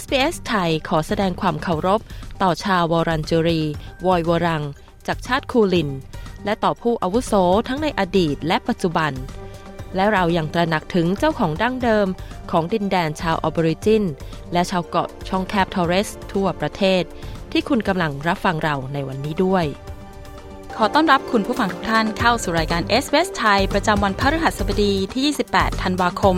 SBS ไทยขอแสดงความเคารพ ต่อชาววอรันจูรี วอยวรัง จากชาติคูลิน และต่อผู้อาวุโสทั้งในอดีตและปัจจุบัน และเรายังตระหนักถึงเจ้าของดั้งเดิม ของดินแดนชาวออบอริจิน และชาวเกาะช่องแคบทอร์เรสทั่วประเทศ ที่คุณกำลังรับฟังเราในวันนี้ด้วย ขอต้อนรับคุณผู้ฟังทุกท่านเข้าสู่รายการ s อ s ไทยประจำวันพฤหัสบดีที่ 28 ธันวาคม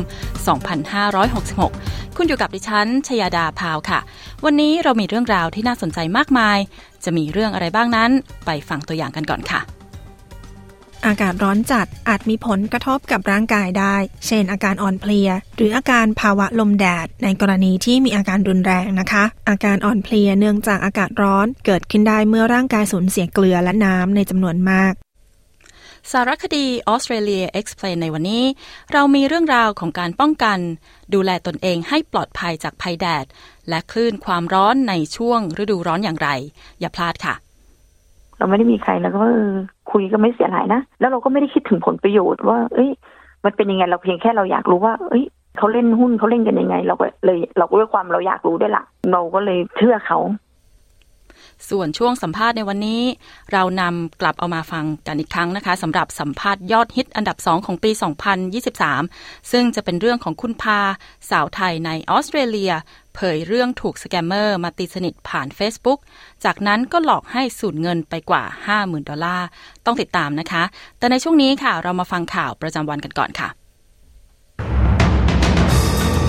2566 คุณอยู่กับดิฉัน ชยาดาพาวค่ะ วันนี้เรามีเรื่องราวที่น่าสนใจมากมาย จะมีเรื่องอะไรบ้างนั้น ไปฟังตัวอย่างกันก่อนค่ะ อากาศร้อนจัดอาจมีผลกระทบกับร่างกายได้ เช่น อาการอ่อนเพลีย หรืออาการภาวะลมแดด ในกรณีที่มีอาการรุนแรงนะคะ อาการอ่อนเพลียเนื่องจากอากาศร้อนเกิดขึ้นได้เมื่อร่างกายสูญเสียเกลือและน้ำในจำนวนมากสารคดี Australia Explain ในวันนี้ เรามีเรื่องราวของการป้องกัน ดูแลตนเองให้ปลอดภัยจากภัยแดด และคลื่นความร้อนในช่วงฤดูร้อนอย่างไร อย่าพลาดค่ะ เราไม่ได้มีใครแล้วก็คุยก็ไม่เสียหายนะ แล้วเราก็ไม่ได้คิดถึงผลประโยชน์ว่า เอ้ย มันเป็นยังไงเราเพียงแค่เราอยากรู้ว่า เอ้ยเขาเล่นหุ้นเขาเล่นกันยังไง เราก็เลย เราก็ด้วยความเราอยากรู้ด้วยละ่ะเราก็เลยเชื่อเขา ส่วนช่วงสัมภาษณ์ในวันนี้ เรานำกลับเอามาฟังกันอีกครั้งนะคะสำหรับสัมภาษณ์ยอดฮิตอันดับ 2 ของปี 2023 ซึ่งจะเป็นเรื่องของคุณพา สาวไทยในออสเตรเลีย เผยเรื่องถูกสแกมเมอร์มาตีสนิทผ่าน Facebook จากนั้นก็หลอกให้สูญเงินไปกว่า 50,000 ดอลลาร์ ต้องติดตามนะคะ แต่ในช่วงนี้ค่ะ เรามาฟังข่าวประจำวันกันก่อนค่ะ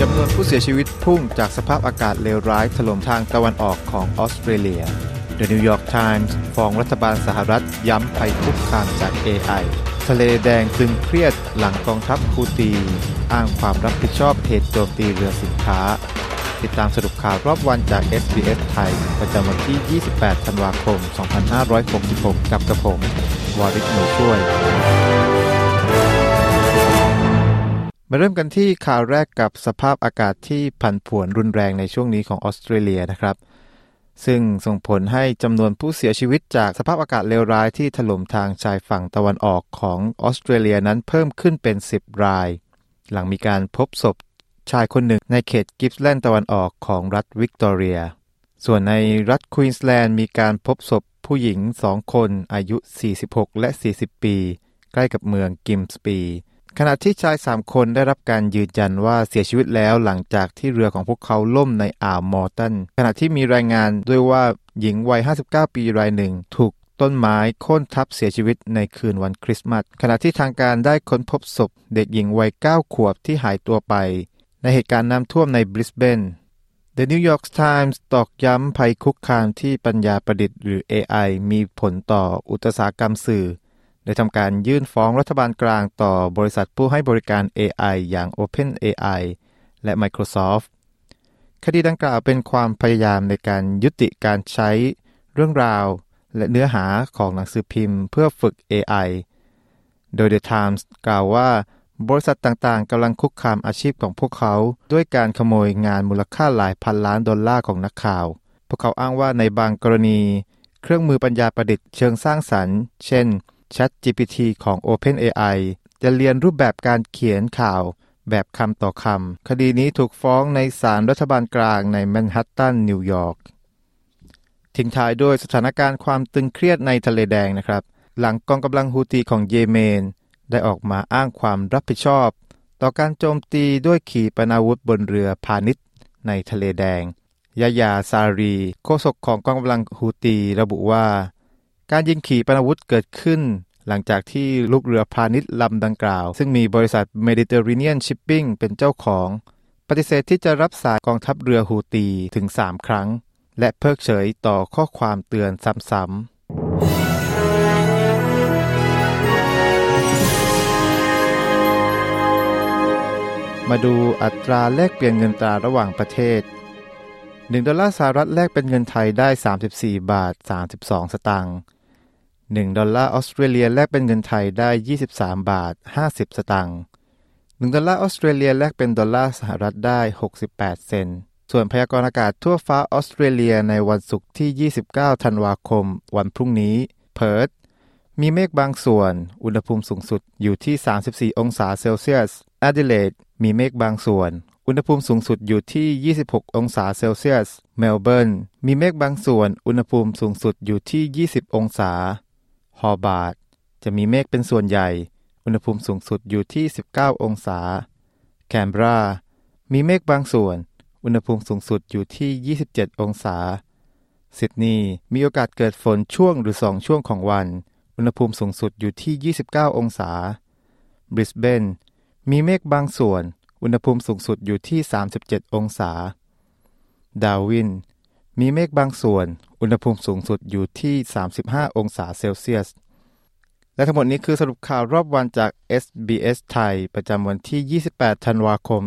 จำนวนผู้เสียชีวิตพุ่งจากสภาพอากาศเลวร้ายถล่มทางตะวันออกของออสเตรเลีย The New York Times ฟ้องรัฐบาลสหรัฐย้ำภัยคุกคามจาก AI ทะเลแดงตึงเครียดหลังกองทัพคูตี อ้างความรับผิดชอบเหตุโจมตีเรือสินค้า ติดตามสรุปข่าวรอบวันจาก SBS ไทย ประจำวันที่ 28 ธันวาคม 2566 กับกระผม วาริศหนูช่วย มาเริ่มกันที่ข่าวแรกกับสภาพอากาศที่ผันผวนรุนแรงในช่วงนี้ของออสเตรเลียนะครับ ซึ่งส่งผลให้จำนวนผู้เสียชีวิตจากสภาพอากาศเลวร้ายที่ถล่มทางชายฝั่งตะวันออกของออสเตรเลียนั้นเพิ่มขึ้นเป็น 10 ราย หลังมีการพบศพชายคนหนึ่งในเขตกิปส์แลนด์ตะวันออกของรัฐวิกตอเรีย ส่วนในรัฐควีนส์แลนด์มีการพบศพผู้หญิงสองคนอายุ 46 และ 40 ปี ใกล้กับเมืองกิมส์ปี ขณะที่ชายสามคนได้รับการยืนยันว่าเสียชีวิตแล้วหลังจากที่เรือของพวกเขาล่มในอ่าวมอร์ตัน ขณะที่มีรายงานด้วยว่าหญิงวัย 59 ปีรายหนึ่งถูกต้นไม้โค่นทับเสียชีวิตในคืนวันคริสต์มาสขณะที่ทางการได้ค้นพบศพเด็กหญิงวัย 9 ขวบที่หายตัวไป ในเหตุการณ์น้ำท่วมในบริสเบน The New York Times ตอกย้ำภัยคุกคามที่ปัญญาประดิษฐ์หรือ AI มีผลต่ออุตสาหกรรมสื่อ ได้ทำการยื่นฟ้องรัฐบาลกลางต่อบริษัทผู้ให้บริการ AI อย่าง OpenAI และ Microsoft คดีดังกล่าวเป็นความพยายามในการยุติการใช้เรื่องราว และเนื้อหาของหนังสือพิมพ์เพื่อฝึก AI โดย The Times กล่าวว่า บริษัทต่างๆกำลังคุกคามอาชีพของพวกเขา ด้วยการขโมยงานมูลค่าหลายพันล้านดอลลาร์ของนักข่าว พวกเขาอ้างว่าในบางกรณี เครื่องมือปัญญาประดิษฐ์เชิงสร้างสรรค์ เช่น ChatGPT ของ OpenAI จะเรียนรูปแบบการเขียนข่าวแบบคำต่อคำ คดีนี้ถูกฟ้องในศาลรัฐบาลกลางในแมนฮัตตันนิวยอร์ก ทิ้งท้ายด้วยสถานการณ์ความตึงเครียดในทะเลแดงนะครับ หลังกองกำลังฮูตีของเยเมน ได้ออกมาอ้างความรับผิดชอบ ต่อการโจมตีด้วยขีปนาวุธบนเรือพาณิชย์ในทะเลแดงยายาซารี โฆษกของกองกำลังฮูตีระบุว่า การยิงขีปนาวุธเกิดขึ้น หลังจากที่ลูกเรือพาณิชย์ลำดังกล่าว ซึ่งมีบริษัท Mediterranean Shipping เป็นเจ้าของ ปฏิเสธที่จะรับสายกองทัพเรือฮูตีถึง 3 ครั้ง และเพิกเฉยต่อข้อความเตือนซ้ำๆมาดูอัตราแลกเปลี่ยนเงินตราระหว่างประเทศ 1 ดอลลาร์สหรัฐแลกเป็นเงินไทยได้ 34 บาท 32 สตางค์ 1 ดอลลาร์ออสเตรเลียแลกเป็นเงินไทยได้ 23 บาท 50 สตางค์ 1 ดอลลาร์ออสเตรเลียแลกเป็นดอลลาร์สหรัฐได้ 68 เซนต์ส่วนพยากรณ์อากาศทั่วฟ้าออสเตรเลียในวันศุกร์ที่ 29 ธันวาคม วันพรุ่งนี้ เพิร์ธมีเมฆบางส่วน อุณหภูมิสูงสุดอยู่ที่ 34 องศาเซลเซียสแอดิเลดมีเมฆบางส่วน อุณหภูมิสูงสุดอยู่ที่ 26 องศาเซลเซียส เมลเบิร์น มีเมฆบางส่วน อุณหภูมิสูงสุดอยู่ที่ 20 องศา ฮอบาร์ตจะมีเมฆเป็นส่วนใหญ่ อุณหภูมิสูงสุดอยู่ที่ 19 องศา แคนเบรา มีเมฆบางส่วน อุณหภูมิสูงสุดอยู่ที่ 27 องศา ซิดนีย์มีโอกาสเกิดฝนช่วงหรือสองช่วงของวัน อุณหภูมิสูงสุดอยู่ที่ 29 องศา บริสเบน มีเมฆบางส่วน อุณหภูมิสูงสุดอยู่ที่ 37 องศา ดาวิน มีเมฆบางส่วน อุณหภูมิสูงสุดอยู่ที่ 35 องศาเซลเซียส และทั้งหมดนี้คือสรุปข่าวรอบวันจาก SBS ไทย ประจำวันที่ 28 ธันวาคม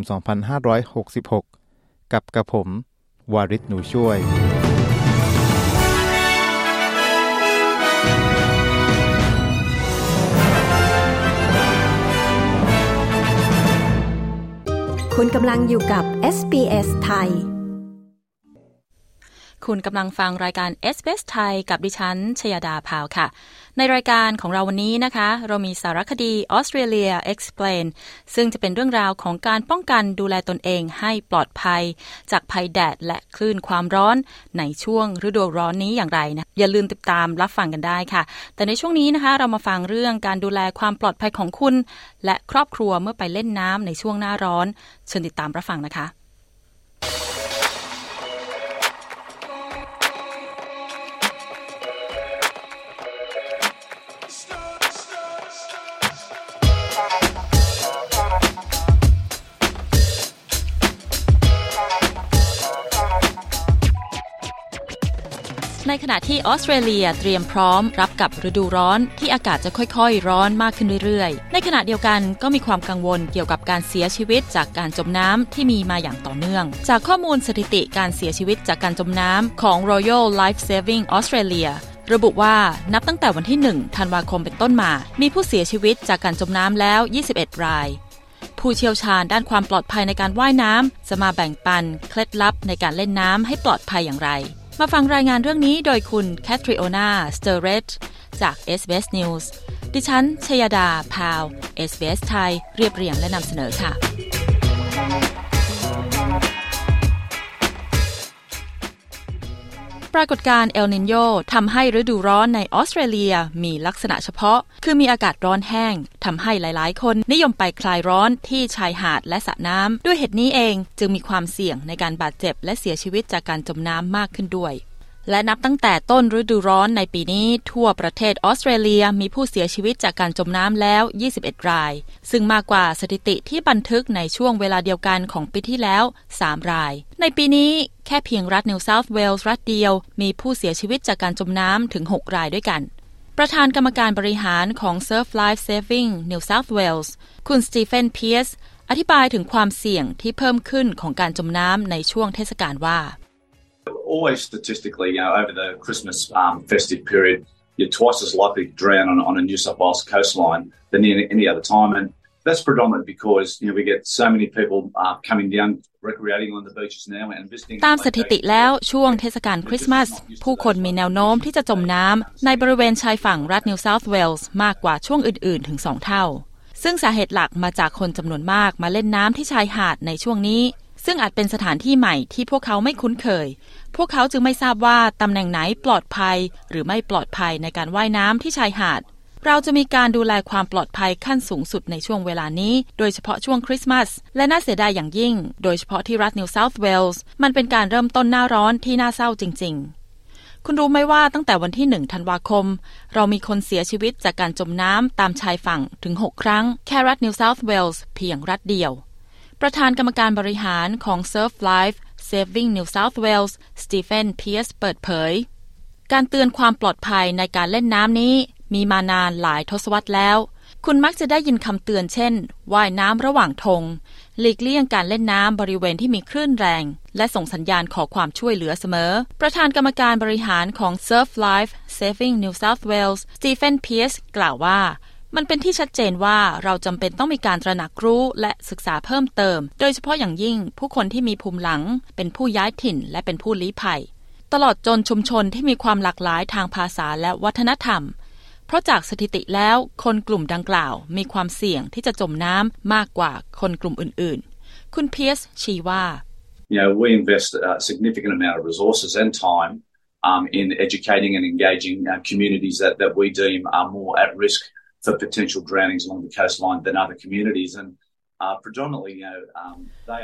2566 กับกระผม วาริศหนูช่วย คุณกำลังอยู่กับ SBS ไทย คุณกำลังฟังรายการ s อ s ไทยกับดิฉัน ชยดาพาวค่ะ ในรายการของเราวันนี้นะคะ เรามีสารคดี Australia Explain ซึ่งจะเป็นเรื่องราวของการป้องกันดูแลตนเองให้ปลอดภัย จากภัยแดดและคลื่นความร้อน ในช่วงฤดูร้อนนี้อย่างไรนะ อย่าลืมติดตามรับฟังกันได้ค่ะ แต่ในช่วงนี้นะคะเรามาฟังเรื่องการดูแลความปลอดภัยของคุณ และครอบครัวเมื่อไปเล่นน้ำในช่วงหน้าร้อน เชิญติดตามรับฟังนะคะ ในขณะที่ออสเตรเลียเตรียมพร้อมรับกับฤดูร้อนที่อากาศจะค่อยๆ ร้อนมากขึ้นเรื่อยๆ ในขณะเดียวกันก็มีความกังวลเกี่ยวกับการเสียชีวิตจากการจมน้ำที่มีมาอย่างต่อเนื่อง จากข้อมูลสถิติการเสียชีวิตจากการจมน้ำของ Royal Life Saving Australia ระบุว่านับตั้งแต่วันที่ 1 ธันวาคมเป็นต้นมา มีผู้เสียชีวิตจากการจมน้ำแล้ว 21 ราย ผู้เชี่ยวชาญด้านความปลอดภัยในการว่ายน้ำจะมาแบ่งปัน เคล็ดลับในการเล่นน้ำให้ปลอดภัยอย่างไร มาฟังรายงานเรื่องนี้โดยคุณแคทริโอนาสเตอร์แรตจาก SBS News ดิฉันชยดาพาว SBS ไทย เรียบเรียงและนำเสนอค่ะ ปรากฏการณ์เอลนินโยทำให้ฤดูร้อนในออสเตรเลียมีลักษณะเฉพาะ คือมีอากาศร้อนแห้งทำให้หลายๆ คนนิยมไปคลายร้อนที่ชายหาดและสระน้ำด้วยเหตุนี้เองจึงมีความเสี่ยงในการบาดเจ็บและเสียชีวิตจากการจมน้ำมากขึ้นด้วย และนับตั้งแต่ต้นฤดูร้อนในปีนี้ทั่วประเทศออสเตรเลียมีผู้เสียชีวิตจากการจมน้ำแล้ว 21 ราย ซึ่งมากกว่าสถิติที่บันทึกในช่วงเวลาเดียวกันของปีที่แล้ว 3 ราย ในปีนี้แค่เพียงรัฐนิวเซาท์เวลส์รัฐเดียว มีผู้เสียชีวิตจากการจมน้ำถึง 6 รายด้วยกัน ประธานกรรมการบริหารของ Surf Life Saving New South Wales คุณสตีเฟนเพียสอธิบายถึงความเสี่ยงที่เพิ่มขึ้นของการจมน้ำในช่วงเทศกาลว่า always statistically, you know, over the Christmas um, festive period, you're twice as likely to drown on, on a New South Wales coastline than any, any other time. And that's predominant because, you know, we get so many people uh, coming down, recreating on the beaches now and visiting. ตามสถิติแล้วช่วงเทศกาลคริสต์มาส ผู้คนมีแนวโน้มที่จะจมน้ำในบริเวณชายฝั่งรัฐนิวเซาท์เวลส์มากกว่าช่วงอื่น ๆ ถึง2เท่า ซึ่งสาเหตุหลักมาจากคนจำนวนมากมาเล่นน้ำที่ชายหาดในช่วงนี้ ซึ่งอาจเป็นสถานที่ใหม่ที่พวกเขาไม่คุ้นเคย พวกเขาจึงไม่ทราบว่าตำแหน่งไหนปลอดภัย หรือไม่ปลอดภัยในการว่ายน้ำที่ชายหาด เราจะมีการดูแลความปลอดภัยขั้นสูงสุดในช่วงเวลานี้ โดยเฉพาะช่วงคริสต์มาส และน่าเสียดายอย่างยิ่ง โดยเฉพาะที่รัฐนิวเซาท์เวลส์ มันเป็นการเริ่มต้นหน้าร้อนที่น่าเศร้าจริง ๆคุณรู้ไหมว่าตั้งแต่วันที่หนึ่งธันวาคม เรามีคนเสียชีวิตจากการจมน้ำตามชายฝั่งถึง 6 ครั้ง แค่รัฐนิวเซาท์เวลส์เพียงรัฐเดียว ประธานกรรมการบริหารของ Surf Life Saving New South Wales สตีเฟนเพียร์ซเปิดเผย การเตือนความปลอดภัยในการเล่นน้ำนี้ มีมานานหลายทศวรรษแล้ว คุณมักจะได้ยินคำเตือนเช่น ว่ายน้ำระหว่างธงหลีกเลี่ยงการเล่นน้ำบริเวณที่มีคลื่นแรง และส่งสัญญาณขอความช่วยเหลือเสมอ ประธานกรรมการบริหารของ Surf Life Saving New South Wales Stephen Pierce กล่าวว่า มันเป็นที่ชัดเจนว่าเราจำเป็นต้องมีการตระหนักรู้และศึกษาเพิ่มเติม โดยเฉพาะอย่างยิ่งผู้คนที่มีภูมิหลัง เป็นผู้ย้ายถิ่น และเป็นผู้ลี้ภัย ตลอดจนชุมชนที่มีความหลากหลายทางภาษาและวัฒนธรรม เพราะจากสถิติแล้วคนกลุ่มดังกล่าว มีความเสี่ยงที่จะจมน้ำมากกว่าคนกลุ่มอื่นๆ คุณเพียสชี้ว่า You know, we invest a significant amount of resources and time um, in educating and engaging uh, communities that, that we deem are more at risk for potential drownings along the coastline than other communities. And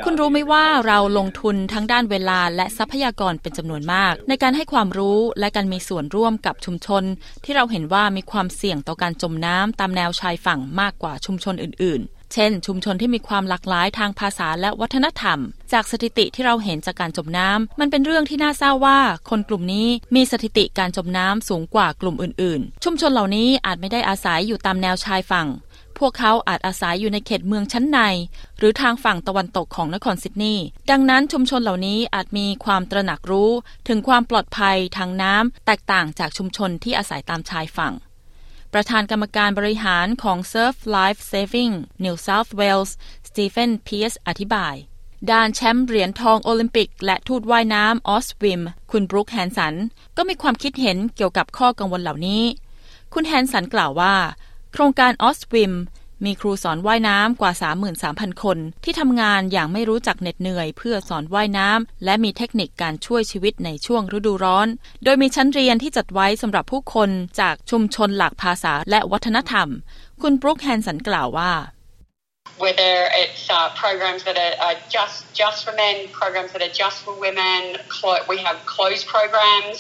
คุณรู้ไหมว่าเราลงทุนทั้งด้านเวลาและทรัพยากรเป็นจำนวนมาก ในการให้ความรู้และการมีส่วนร่วมกับชุมชน ที่เราเห็นว่ามีความเสี่ยงต่อการจมน้ำตามแนวชายฝั่งมากกว่าชุมชนอื่นๆ เช่น ชุมชนที่มีความหลากหลายทางภาษาและวัฒนธรรม จากสถิติที่เราเห็นจากการจมน้ำมันเป็นเรื่องที่น่าเศร้าว่า คนกลุ่มนี้มีสถิติการจมน้ำสูงกว่ากลุ่มอื่น ๆ ชุมชนเหล่านี้อาจไม่ได้อาศัยอยู่ตามแนวชายฝั่ง พวกเขาอาจอาศัยอยู่ในเขตเมืองชั้นใน หรือทางฝั่งตะวันตกของนครซิดนีย์ดังนั้นชุมชนเหล่านี้อาจมีความตระหนักรู้ ถึงความปลอดภัยทางน้ำแตกต่างจากชุมชนที่อาศัยตามชายฝั่ง ประธานกรรมการบริหารของ Surf Life Saving New South Wales สตีเฟนเพียสอธิบายด้านแชมป์เหรียญทองโอลิมปิก และทูตว่ายน้ำออสวิม คุณบรูคแฮนสัน ก็มีความคิดเห็นเกี่ยวกับข้อกังวลเหล่านี้ คุณแฮนสันกล่าวว่า โครงการออสวิม มีครูสอนว่ายน้ำกว่า 33,000 คน ที่ทำงานอย่างไม่รู้จักเหน็ดเหนื่อย เพื่อสอนว่ายน้ำและมีเทคนิคการช่วยชีวิตในช่วงฤดูร้อน โดยมีชั้นเรียนที่จัดไว้สำหรับผู้คนจากชุมชนหลากภาษาและวัฒนธรรม คุณบรูคแฮนสันกล่าวว่า whether it's uh, programs that are, are just just for men, programs that are just for women. we have closed programs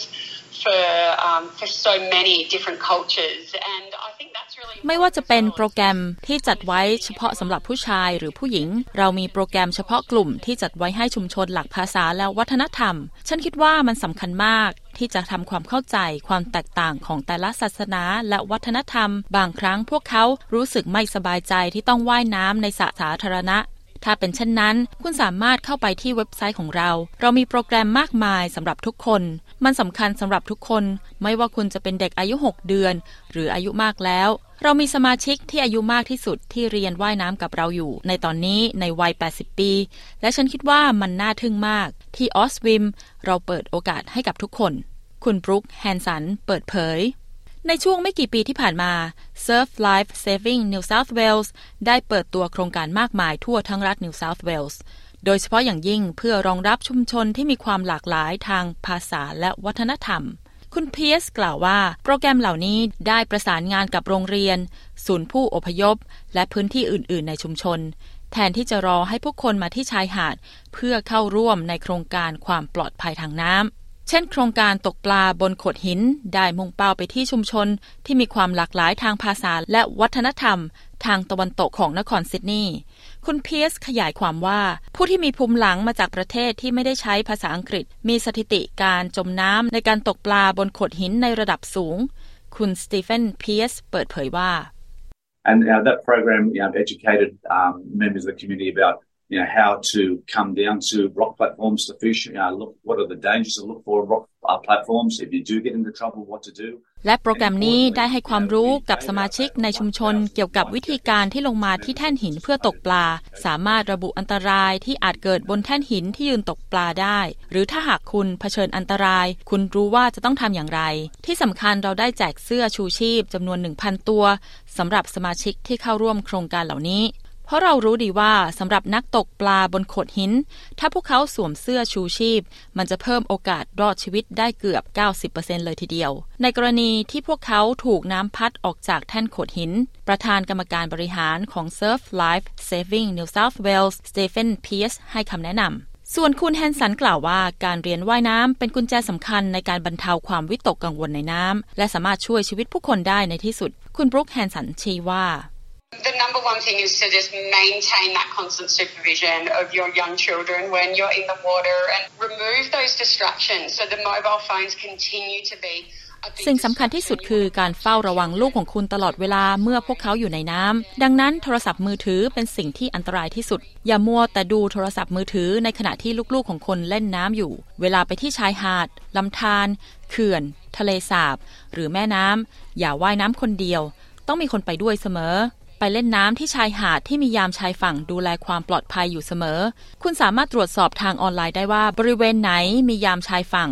for um, for so many different cultures, and I think that's really ไม่ว่าจะเป็นโปรแกรมที่จัดไว้เฉพาะสำหรับผู้ชายหรือผู้หญิง เรามีโปรแกรมเฉพาะกลุ่มที่จัดไว้ให้ชุมชนหลักภาษาและวัฒนธรรม ฉันคิดว่ามันสำคัญมากที่จะทำความเข้าใจความแตกต่างของแต่ละศาสนาและวัฒนธรรม บางครั้งพวกเขารู้สึกไม่สบายใจที่ต้องว่ายน้ำในสระสาธารณะ ถ้าเป็นเช่นนั้น คุณสามารถเข้าไปที่เว็บไซต์ของเรา เรามีโปรแกรมมากมายสำหรับทุกคน มันสำคัญสำหรับทุกคน ไม่ว่าคุณจะเป็นเด็กอายุ 6 เดือน หรืออายุมากแล้ว เรามีสมาชิกที่อายุมากที่สุดที่เรียนว่ายน้ำกับเราอยู่ ในตอนนี้ในวัย 80 ปี และฉันคิดว่ามันน่าทึ่งมาก ที่ออสวิมเราเปิดโอกาสให้กับทุกคน คุณบรุกแฮนสัน เปิดเผย ในช่วงไม่กี่ปีที่ผ่านมา Surf Life Saving New South Wales ได้เปิดตัวโครงการมากมายทั่วทั้งรัฐ New South Wales โดยเฉพาะอย่างยิ่งเพื่อรองรับชุมชนที่มีความหลากหลายทางภาษาและวัฒนธรรม คุณเพียสกล่าวว่า โปรแกรมเหล่านี้ได้ประสานงานกับโรงเรียน ศูนย์ผู้อพยพ และพื้นที่อื่น ๆ ในชุมชน แทนที่จะรอให้ผู้คนมาที่ชายหาด เพื่อเข้าร่วมในโครงการความปลอดภัยทางน้ำ เช่น โครงการตกปลาบนโขดหิน ได้มุ่งเป้าไปที่ชุมชนที่มีความหลากหลายทางภาษาและวัฒนธรรม ทางตะวันตกของนครซิดนีย์คุณเพียสขยายความว่า ผู้ที่มีภูมิหลังมาจากประเทศที่ไม่ได้ใช้ภาษาอังกฤษ มีสถิติการจมน้ำในการตกปลาบนโขดหินในระดับสูง คุณสตีเฟนเพียสเปิดเผยว่า And uh, that program you know, educated um, members of the community about you know how to come down to rock platforms to fish. You know, look what are the dangers to look for rock uh, platforms. If you do get into trouble, what to do. และโปรแกรมนี้ได้ให้ความรู้กับสมาชิกในชุมชนเกี่ยวกับวิธีการที่ลงมาที่แท่นหินเพื่อตกปลา สามารถระบุอันตรายที่อาจเกิดบนแท่นหินที่ยืนตกปลาได้ หรือถ้าหากคุณเผชิญอันตราย คุณรู้ว่าจะต้องทำอย่างไร ที่สำคัญเราได้แจกเสื้อชูชีพจำนวน 1,000 ตัวสำหรับสมาชิกที่เข้าร่วมโครงการเหล่านี้ เพราะเรารู้ดีว่าสำหรับนักตกปลาบนโขดหิน ถ้าพวกเขาสวมเสื้อชูชีพ มันจะเพิ่มโอกาสรอดชีวิตได้เกือบ 90%เลยทีเดียว ในกรณีที่พวกเขาถูกน้ำพัดออกจากแท่นโขดหิน ประธานกรรมการบริหารของ Surf Life Saving New South Wales Stephen Pierce ให้คำแนะนำส่วนคุณแฮนสันกล่าวว่าการเรียนว่ายน้ำเป็นกุญแจสำคัญในการบรรเทาความวิตกกังวลในน้ำและสามารถช่วยชีวิตผู้คนได้ในที่สุด คุณบรุกแฮนสันชี้ว่า The number one thing is to just maintain that constant supervision of your young children when you're in the water and remove those distractions so the mobile phones continue to be สิ่งสำคัญที่สุดคือการเฝ้าระวังลูกของคุณตลอดเวลาเมื่อพวกเขาอยู่ในน้ำ ดังนั้นโทรศัพท์มือถือเป็นสิ่งที่อันตรายที่สุด อย่ามัวแต่ดูโทรศัพท์มือถือในขณะที่ลูกๆของคนเล่นน้ำอยู่ เวลาไปที่ชายหาดลำธารเขื่อน ทะเลสาบ หรือแม่น้ำอย่าว่ายน้ำคนเดียว ต้องมีคนไปด้วยเสมอ เล่นน้ำที่ชายหาดที่มียามชายฝั่งดูแลความปลอดภัยอยู่เสมอ คุณสามารถตรวจสอบทางออนไลน์ได้ว่าบริเวณไหนมียามชายฝั่ง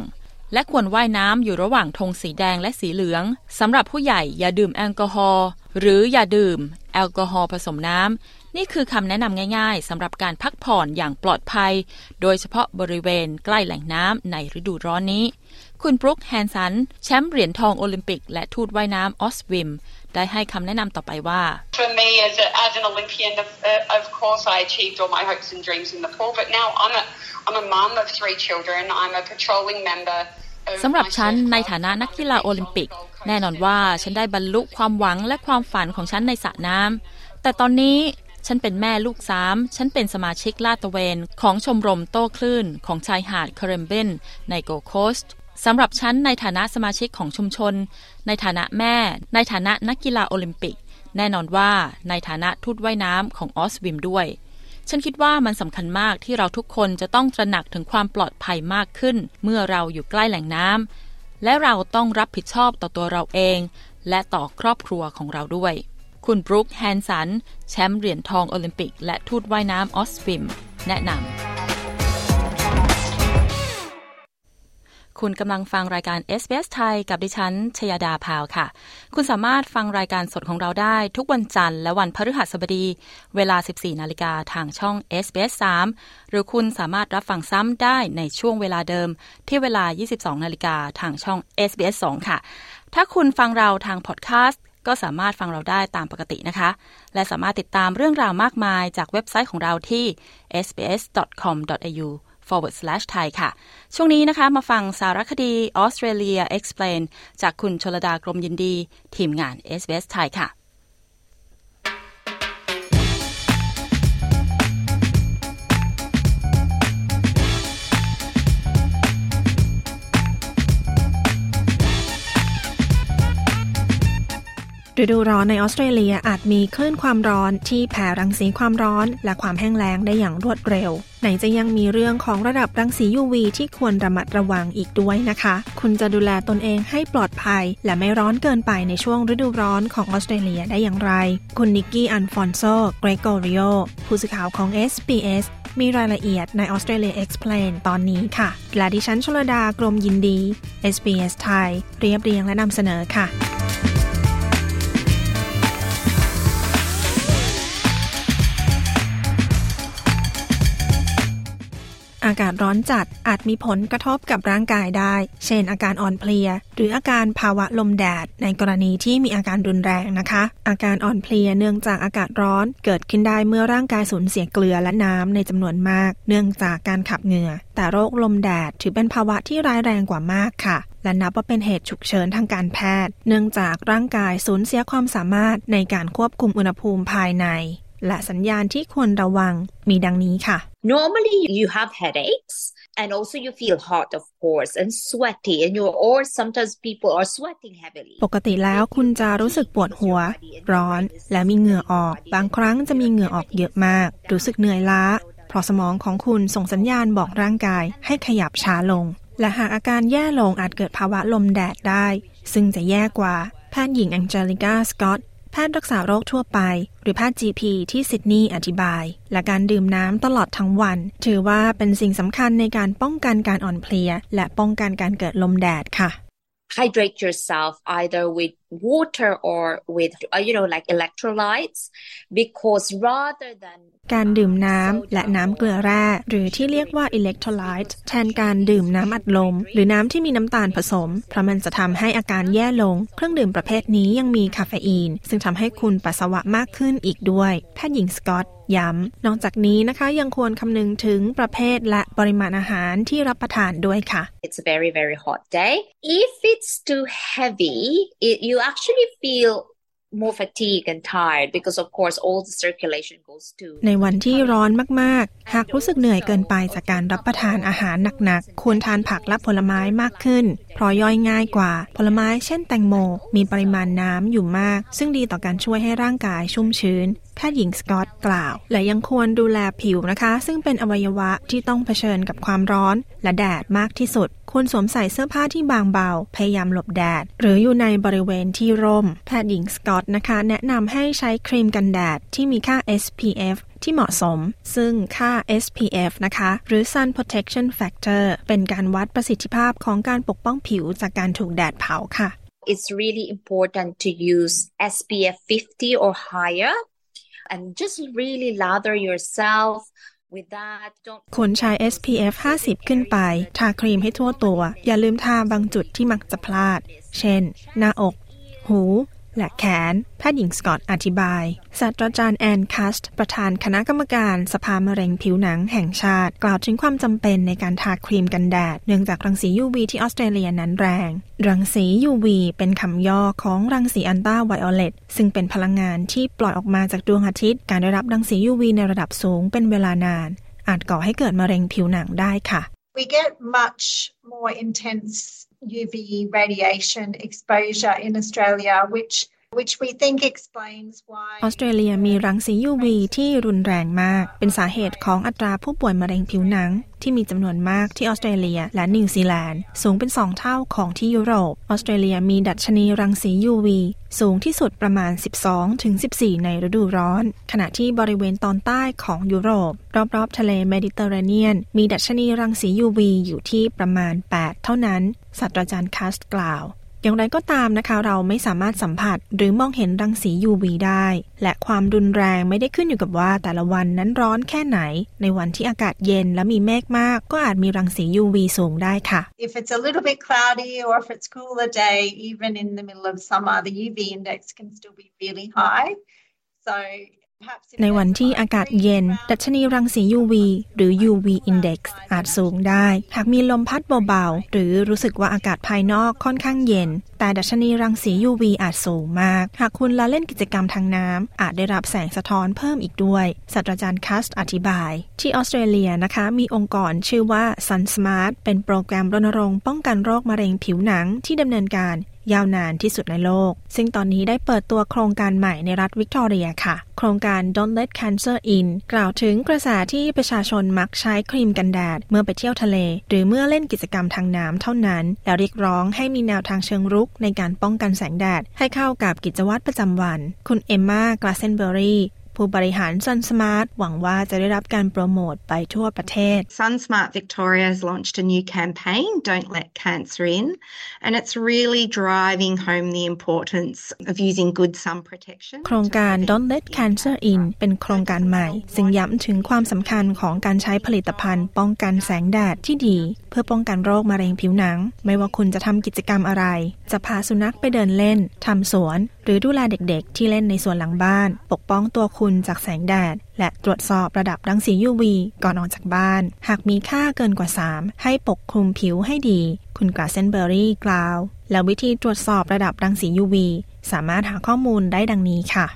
และควรว่ายน้ำอยู่ระหว่างธงสีแดงและสีเหลืองสำหรับผู้ใหญ่อย่าดื่มแอลกอฮอล์หรืออย่าดื่ม แอลกอฮอล์ผสมน้ำนี่คือคำแนะนำง่ายๆสำหรับการพักผ่อนอย่างปลอดภัย โดยเฉพาะบริเวณใกล้แหล่งน้ำในฤดูร้อนนี้ คุณบรุกแฮนสัน แชมป์เหรียญทองโอลิมปิก และทูตว่ายน้ำออสวิม ได้ให้คำแนะนำต่อไปว่า For me, as, a, as an Olympian, of, uh, of course, I achieved all my hopes and dreams in the pool. But now I'm a, I'm a mum of three children. I'm a patrolling member. สำหรับฉันในฐานะนักกีฬาโอลิมปิก แน่นอนว่าฉันได้บรรลุความหวังและความฝันของฉันในสระน้ำแต่ตอนนี้ฉันเป็นแม่ลูกสาม ฉันเป็นสมาชิกลาดตระเวน ของชมรมโต้คลื่น ของชายหาดคาเรมเบนในโกโคสต์ สำหรับฉันในฐานะสมาชิกของชุมชน ในฐานะแม่ ในฐานะนักกีฬาโอลิมปิก แน่นอนว่าในฐานะทูตว่ายน้ำของออสวิมด้วย ฉันคิดว่ามันสำคัญมากที่เราทุกคนจะต้องตระหนักถึงความปลอดภัยมากขึ้น เมื่อเราอยู่ใกล้แหล่งน้ำและเราต้องรับผิดชอบต่อตัวเราเอง และต่อครอบครัวของเราด้วย คุณบรุกแฮนสัน แชมป์เหรียญทองโอลิมปิก และทูตว่ายน้ำออสวิมแนะนำ คุณกำลังฟังรายการ SBS ไทยกับดิฉัน ชยดาพาวค่ะ คุณสามารถฟังรายการสดของเราได้ทุกวันจันทร์และวันพฤหัสบดี เวลา 14 นาฬิกาทางช่อง SBS 3หรือคุณสามารถรับฟังซ้ำได้ในช่วงเวลาเดิม ที่เวลา 22 นาฬิกาทางช่อง SBS 2ค่ะ ถ้าคุณฟังเราทางพอดแคสต์ก็สามารถฟังเราได้ตามปกตินะคะ และสามารถติดตามเรื่องราวมากมายจากเว็บไซต์ของเราที่ sbs.com.au forward slash ไทยค่ะ ช่วงนี้นะคะมาฟังสารคดี Australia Explain จากคุณชลดากรมยินดี ทีมงาน SBS ไทยค่ะฤดูร้อนในออสเตรเลียอาจมีคลื่นความร้อนที่แผ่รังสีความร้อนและความแห้งแล้งได้อย่างรวดเร็ว ไหนจะยังมีเรื่องของระดับรังสี UV ที่ควรระมัดระวังอีกด้วยนะคะ คุณจะดูแลตนเองให้ปลอดภัย และไม่ร้อนเกินไปในช่วงฤดูร้อนของออสเตรเลียได้อย่างไร คุณนิกกี้อันฟอนโซเกรโกริโอผู้สื่อข่าวของ SBS มีรายละเอียดใน Australia Explain ตอนนี้ค่ะ และดิฉันชลดากรมยินดี SBS ไทย เรียบเรียงและนำเสนอค่ะ อากาศร้อนจัดอาจมีผลกระทบกับร่างกายได้ เช่น อาการอ่อนเพลีย หรืออาการภาวะลมแดด ในกรณีที่มีอาการรุนแรงนะคะ อาการอ่อนเพลียเนื่องจากอากาศร้อนเกิดขึ้นได้เมื่อร่างกายสูญเสียเกลือและน้ำในจำนวนมาก เนื่องจากการขับเหงื่อ แต่โรคลมแดดถือเป็นภาวะที่ร้ายแรงกว่ามากค่ะและนับว่าเป็นเหตุฉุกเฉินทางการแพทย์ เนื่องจากร่างกายสูญเสียความสามารถในการควบคุมอุณหภูมิภายใน และสัญญาณที่ควรระวังมีดังนี้ค่ะ Normally, you have headaches and also you feel hot, of course, and sweaty, and you or sometimes people are sweating heavily. ปกติแล้วคุณจะรู้สึกปวดหัว ร้อน และมีเหงื่อออก บางครั้งจะมีเหงื่อออกเยอะมาก รู้สึกเหนื่อยล้า เพราะสมองของคุณส่งสัญญาณบอกร่างกายให้ขยับช้าลง และหากอาการแย่ลงอาจเกิดภาวะลมแดดได้ ซึ่งจะแย่กว่าแพทย์หญิงแองเจลิกาสกอต แพทย์รักษาโรคทั่วไป หรือแพทย์ GP ที่ซิดนีย์อธิบาย และการดื่มน้ำตลอดทั้งวัน ถือว่าเป็นสิ่งสำคัญในการป้องกันการอ่อนเพลีย และป้องกันการเกิดลมแดดค่ะ Hydrate yourself either with water or with, you know, like electrolytes, because rather than การดื่มน้ำและน้ำเกลือแร่ หรือที่เรียกว่า electrolyte แทนการดื่มน้ำอัดลม หรือน้ำที่มีน้ำตาลผสม เพราะมันจะทำให้อาการแย่ลง เครื่องดื่มประเภทนี้ยังมีคาเฟอีน ซึ่งทำให้คุณปัสสาวะมากขึ้นอีกด้วย แพทย์หญิงสกอตย้ำ นอกจากนี้นะคะยังควรคำนึงถึงประเภทและปริมาณอาหารที่รับประทานด้วยค่ะ it's a very, very hot day. If it's too heavy, it, you actually feel more fatigue and tired because of course all the circulation goes to ในวันที่ร้อนมาก ๆ หากรู้สึกเหนื่อยเกินไปจากการรับประทานอาหารหนัก ๆ ควรทานผักและผลไม้มากขึ้น เพราะย่อยง่ายกว่า ผลไม้เช่นแตงโม มีปริมาณน้ำอยู่มาก ซึ่งดีต่อการช่วยให้ร่างกายชุ่มชื้น แพทย์หญิงสกอตกล่าว และยังควรดูแลผิวนะคะ ซึ่งเป็นอวัยวะที่ต้องเผชิญกับความร้อน และแดดมากที่สุด ควรสวมใส่เสื้อผ้าที่บางเบา พยายามหลบแดด หรืออยู่ในบริเวณที่ร่ม แพทย์หญิงสกอตนะคะ แนะนำให้ใช้ครีมกันแดดที่มีค่า SPF ที่เหมาะสม ซึ่งค่า SPF นะคะ หรือ Sun Protection Factor เป็นการวัดประสิทธิภาพของการปกป้องผิวจากการถูกแดดเผาค่ะ It's really important to use SPF 50 or higher and just really lather yourself ควรใช้ SPF 50 ขึ้นไป ทาครีมให้ทั่วตัว อย่าลืมทาบางจุดที่มักจะพลาด เช่น หน้าอก หู และแขน แพทย์หญิงสกอตอธิบาย ศาสตราจารย์แอนคัสต์ประธานคณะกรรมการสภามะเร็งผิวหนังแห่งชาติ กล่าวถึงความจำเป็นในการทาครีมกันแดด เนื่องจากรังสี UV ที่ออสเตรเลียนั้นแรง รังสี UV เป็นคำย่อของรังสีอันต้าไวโอเลตซึ่งเป็นพลังงานที่ปล่อยออกมาจากดวงอาทิตย์ การได้รับรังสี UV ในระดับสูงเป็นเวลานาน อาจก่อให้เกิดมะเร็งผิวหนังได้ค่ะ We get much more intense UV radiation exposure in Australia, which which we think explains why ออสเตรเลียมีรังสี UV ที่รุนแรงมาก เป็นสาเหตุของอัตราผู้ป่วยมะเร็งผิวหนัง ที่มีจำนวนมากที่ออสเตรเลียและนิวซีแลนด์ สูงเป็น 2 เท่าของที่ยุโรป ออสเตรเลียมีดัชนีรังสี UV สูงที่สุดประมาณ 12-14 ในฤดูร้อน ขณะที่บริเวณตอนใต้ของยุโรป รอบๆ ทะเลเมดิเตอร์เรเนียน มีดัชนีรังสี UV อยู่ที่ประมาณ 8 เท่านั้นศาสตราจารย์คัสต์กล่าว อย่างไรก็ตามนะคะ เราไม่สามารถสัมผัสหรือมองเห็นรังสี UV ได้ และความรุนแรงไม่ได้ขึ้นอยู่กับว่าแต่ละวันนั้นร้อนแค่ไหน ในวันที่อากาศเย็นและมีเมฆมาก ก็อาจมีรังสี UV สูงได้ค่ะ if it's a little bit cloudy or if it's cooler day, even in the middle of summer, the UV index can still be really high. So ในวันที่อากาศเย็น ดัชนีรังสี UV หรือ UV index อาจสูงได้ หากมีลมพัดเบาๆ หรือรู้สึกว่าอากาศภายนอกค่อนข้างเย็น แต่ดัชนีรังสี UV อาจสูงมาก หากคุณละเล่นกิจกรรมทางน้ำ อาจได้รับแสงสะท้อนเพิ่มอีกด้วย ศาสตราจารย์คัสต์อธิบาย ที่ออสเตรเลียนะคะ มีองค์กรชื่อว่า Sun Smart เป็นโปรแกรมรณรงค์ป้องกันโรคมะเร็งผิวหนังที่ดำเนินการ ยาวนานที่สุดในโลก ซึ่งตอนนี้ได้เปิดตัวโครงการใหม่ในรัฐวิกตอเรียค่ะ โครงการ Don't Let Cancer In กล่าวถึงกระแสที่ประชาชนมักใช้ครีมกันแดด เมื่อไปเที่ยวทะเล หรือเมื่อเล่นกิจกรรมทางน้ำเท่านั้น แล้วเรียกร้องให้มีแนวทางเชิงรุกในการป้องกันแสงแดด ให้เข้ากับกิจวัตรประจำวัน คุณเอมมากลาเซนเบอรี่ ผู้บริหาร Sun Smart หวังว่าจะได้รับการโปรโมทไปทั่วประเทศ SunSmart Victoria has launched a new campaign, Don't Let Cancer In, and it's really driving home the importance of using good sun protection. โครงการ Don't Let Cancer In เป็นโครงการใหม่ ซึ่งย้ำถึงความสำคัญของการใช้ผลิตภัณฑ์ป้องกันแสงแดดที่ดี เพื่อป้องกันโรคมะเร็งผิวหนัง ไม่ว่าคุณจะทำกิจกรรมอะไร จะพาสุนัขไปเดินเล่นทำสวน หรือดูแลเด็กๆ ที่เล่นในสวนหลังบ้าน ปกป้องตัวคุณจากแสงแดด และตรวจสอบระดับรังสี UV ก่อนออกจากบ้าน หากมีค่าเกินกว่า 3 ให้ปกคลุมผิวให้ดี คุณกราเซนเบอรี่กล่าว และวิธีตรวจสอบระดับรังสี UV สามารถหาข้อมูลได้ดังนี้ค่ะ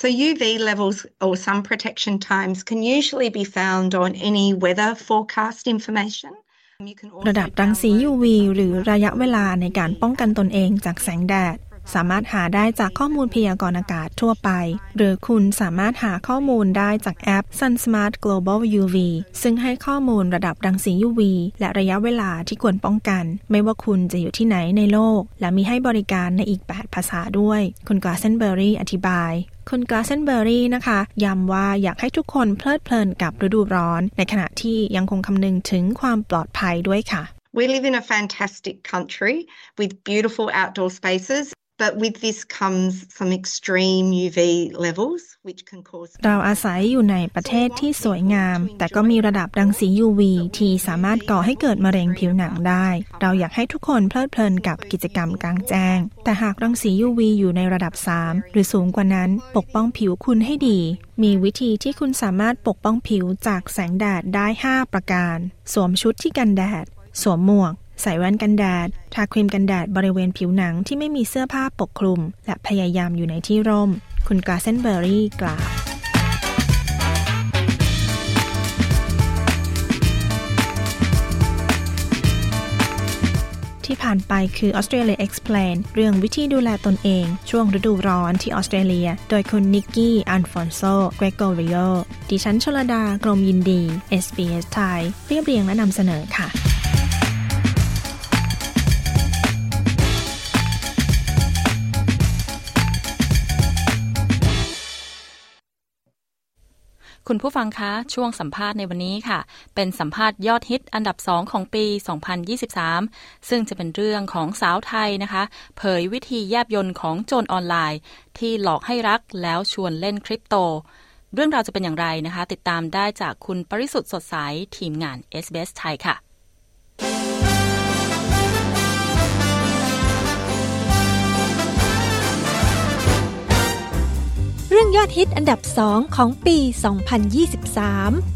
So UV levels or sun protection times can usually be found on any weather forecast information. You can also ระดับรังสี download UV หรือระยะเวลาในการป้องกันตนเองจากแสงแดด สามารถหาได้จากข้อมูลพยากรณ์อากาศทั่วไป หรือคุณสามารถหาข้อมูลได้จากแอป Sun Smart Global UV ซึ่งให้ข้อมูลระดับรังสี UV และระยะเวลาที่ควรป้องกัน ไม่ว่าคุณจะอยู่ที่ไหนในโลก และมีให้บริการในอีก 8 ภาษาด้วย คุณกราเซนเบอรี่อธิบายคุณกราเซนเบอรี่นะคะย้ำว่าอยากให้ทุกคนเพลิดเพลินกับฤดูร้อน ในขณะที่ยังคงคำนึงถึงความปลอดภัยด้วยค่ะ We live in a fantastic country with beautiful outdoor spaces, but with this comes some extreme UV levels, which can cause เราอาศัยอยู่ในประเทศที่สวยงาม แต่ก็มีระดับรังสี UV ที่สามารถก่อให้เกิดมะเร็งผิวหนังได้ เราอยากให้ทุกคนเพลิดเพลินกับกิจกรรมกลางแจ้ง แต่หากรังสี UV อยู่ในระดับ 3 หรือสูงกว่านั้น ปกป้องผิวคุณให้ดี มีวิธีที่คุณสามารถปกป้องผิวจากแสงแดดได้ 5 ประการ สวมชุดที่กันแดด สวมหมวก ใส่แว่นกันแดด ทาครีมกันแดดบริเวณผิวหนังที่ไม่มีเสื้อผ้าปกคลุม และพยายามอยู่ในที่ร่ม คุณกาเซนเบอร์รี่กล่าวที่ผ่านไปคือ Australia Explain เรื่องวิธีดูแลตนเอง ช่วงฤดูร้อนที่ออสเตรเลีย โดยคุณนิกกี้อันฟอนโซเกรโกริโอดิฉันชลดากรมยินดี SBS ไทยเรียบเรียงและนำเสนอค่ะ คุณผู้ฟังคะช่วงสัมภาษณ์ในวันนี้ค่ะ เป็นสัมภาษณ์ยอดฮิตอันดับ2ของปี 2023 ซึ่งจะเป็นเรื่องของสาวไทยนะคะ เผยวิธีแยบยนต์ของโจรออนไลน์ ที่หลอกให้รักแล้วชวนเล่นคริปโต เรื่องราวจะเป็นอย่างไรนะคะ ติดตามได้จากคุณปริสุทธ์สดใสทีมงาน SBS ไทยค่ะ เรื่องยอดฮิตอันดับ2ของปี 2023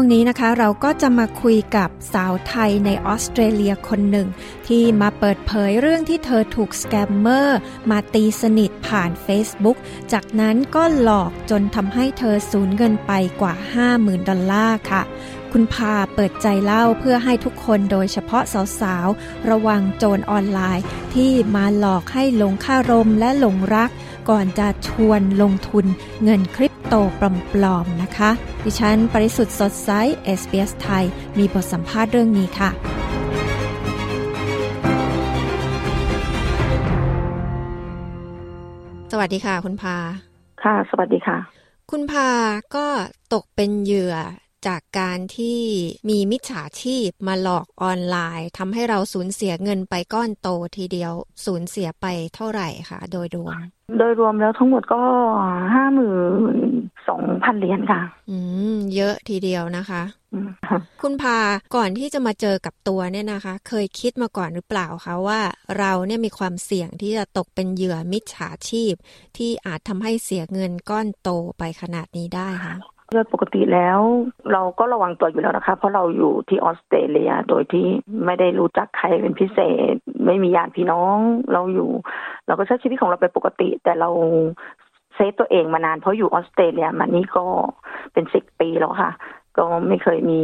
ช่วงนี้นะคะเราก็จะมาคุยกับสาวไทยในออสเตรเลียคนหนึ่ง ที่มาเปิดเผยเรื่องที่เธอถูกสแกมเมอร์มาตีสนิทผ่าน Facebook จากนั้นก็หลอกจนทำให้เธอสูญเงินไปกว่า 50,000 ดอลลาร์ค่ะ คุณพาเปิดใจเล่าเพื่อให้ทุกคนโดยเฉพาะสาวๆ ระวังโจรออนไลน์ ที่มาหลอกให้หลงค่ารมและหลงรัก ก่อนจะชวนลงทุนเงินคริปโตปลอมๆนะคะ ดิฉัน ปริสุทธ์สดใส SBS ไทย มีบทสัมภาษณ์เรื่องนี้ค่ะ สวัสดีค่ะ คุณพา ค่ะ สวัสดีค่ะ คุณพาก็ตกเป็นเหยื่อจากการที่มีมิจฉาชีพมาหลอกออนไลน์ทำให้เราสูญเสียเงินไปก้อนโตทีเดียว สูญเสียไปเท่าไหร่คะโดยรวม โดยรวมแล้วทั้งหมดก็ห้าหมื่นสองพันเหรียญค่ะ อืม เยอะทีเดียวนะคะ คุณพาก่อนที่จะมาเจอกับตัวเนี่ยนะคะ เคยคิดมาก่อนหรือเปล่าคะว่าเราเนี่ยมีความเสี่ยงที่จะตกเป็นเหยื่อมิจฉาชีพ ที่อาจทำให้เสียเงินก้อนโตไปขนาดนี้ได้คะ โดยปกติแล้ว เราก็ระวังตัวอยู่แล้วนะคะ เพราะเราอยู่ที่ออสเตรเลียโดยที่ไม่ได้รู้จักใครเป็นพิเศษ ไม่มีญาติพี่น้อง เราอยู่ เราก็ใช้ชีวิตของเราไปปกติ แต่เราเซฟตัวเองมานานเพราะอยู่ออสเตรเลียมานี่ก็เป็นสิบปีแล้วค่ะ ก็ไม่เคยมี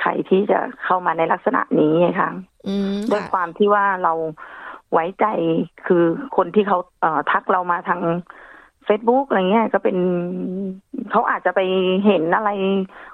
ใครที่จะเข้ามาในลักษณะนี้ค่ะด้วยความที่ว่าเราไว้ใจคือคนที่เขาเทักเรามาทาง Facebook อะไรเงี้ยก็เป็นเขาอาจจะไปเห็นอะไร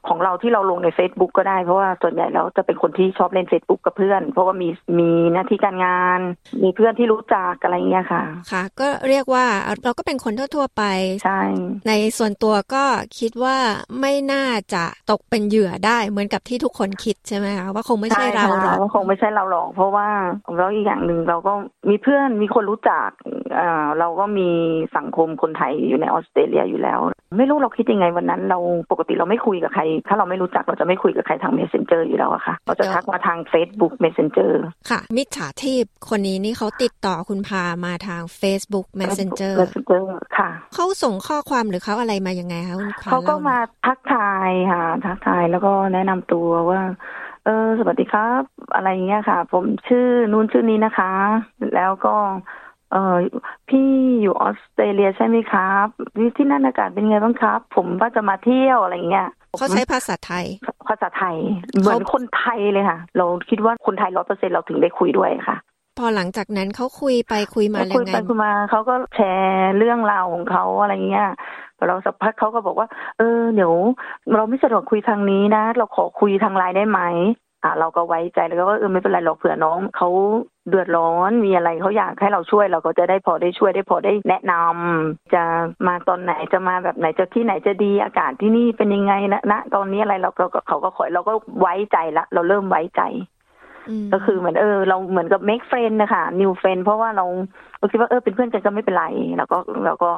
ของเราที่เราลงใน Facebook ก็ได้ เพราะว่าส่วนใหญ่แล้วจะเป็นคนที่ชอบเล่น Facebook กับเพื่อน เพราะว่ามีมีหน้าที่การงาน มีเพื่อนที่รู้จักอะไรเงี้ยค่ะ ค่ะ ก็เรียกว่าเราก็เป็นคนทั่ว ๆ ไปใช่ในส่วนตัวก็คิดว่าไม่น่าจะตกเป็นเหยื่อได้เหมือนกับที่ทุกคนคิดใช่ไหมคะว่าคงไม่ใช่เราหรอกว่าคงไม่ใช่เราหรอก เพราะว่าเราอีกอย่างหนึ่งเราก็มีเพื่อนมีคนรู้จักอ่าเราก็มีสังคมคนไทยอยู่ในออสเตรเลียอยู่แล้ว ไม่รู้เราคิดยังไงวันนั้น เราปกติเราไม่คุยกับใคร ถ้าเราไม่รู้จักเราจะไม่คุยกับใครทาง messenger อยู่แล้วอะค่ะ เราจะทักมาทาง Facebook messenger ค่ะ มิจฉาชีพคนนี้นี่เขาติดต่อคุณพามาทาง Facebook messenger messenger ค่ะเขาส่งข้อความหรือเขาอะไรมายังไงคะคุณพาเขาก็มาทักทายค่ะทักทายแล้วก็แนะนำตัวว่าเออสวัสดีครับ อะไรเงี้ยค่ะ ผมชื่อนู้นชื่อนี้นะคะ แล้วก็ เออพี่อยู่ออสเตรเลียใช่ไหมครับที่นั่นอากาศเป็นไงบ้างครับ ผมว่าจะมาเที่ยวอะไรเงี้ยเขาใช้ภาษาไทย ภาษาไทย เหมือนคนไทยเลยค่ะ เราคิดว่าคนไทยร้อยเปอร์เซ็นเราถึงได้คุยด้วยค่ะ พอหลังจากนั้นเขาคุยไปคุยมาคุยไปคุยมาเขาก็แชร์เรื่องราวของเขาอะไรเงี้ยเราสักพักเขาก็บอกว่า เออเดี๋ยวเราไม่สะดวกคุยทางนี้นะ เราขอคุยทางไลน์ได้ไหม อ่าเราก็ไว้ใจแล้วก็เออไม่เป็นไรหรอกเผื่อน้องเขาเดือดร้อนมีอะไรเขาอยากให้เราช่วยเราก็จะได้พอได้ช่วยได้พอได้แนะนำจะมาตอนไหนจะมาแบบไหนจะที่ไหนจะดีอากาศที่นี่เป็นยังไงนะณตอนนี้อะไรเราก็เขาก็ขอเราก็ไว้ใจละ เราเริ่มไว้ใจก็คือเหมือนเออ เราเหมือนกับ make friend นะคะ new friend เพราะว่าเราเราคิดว่าเออเป็นเพื่อนกันก็ไม่เป็นไร แล้วก็เราก็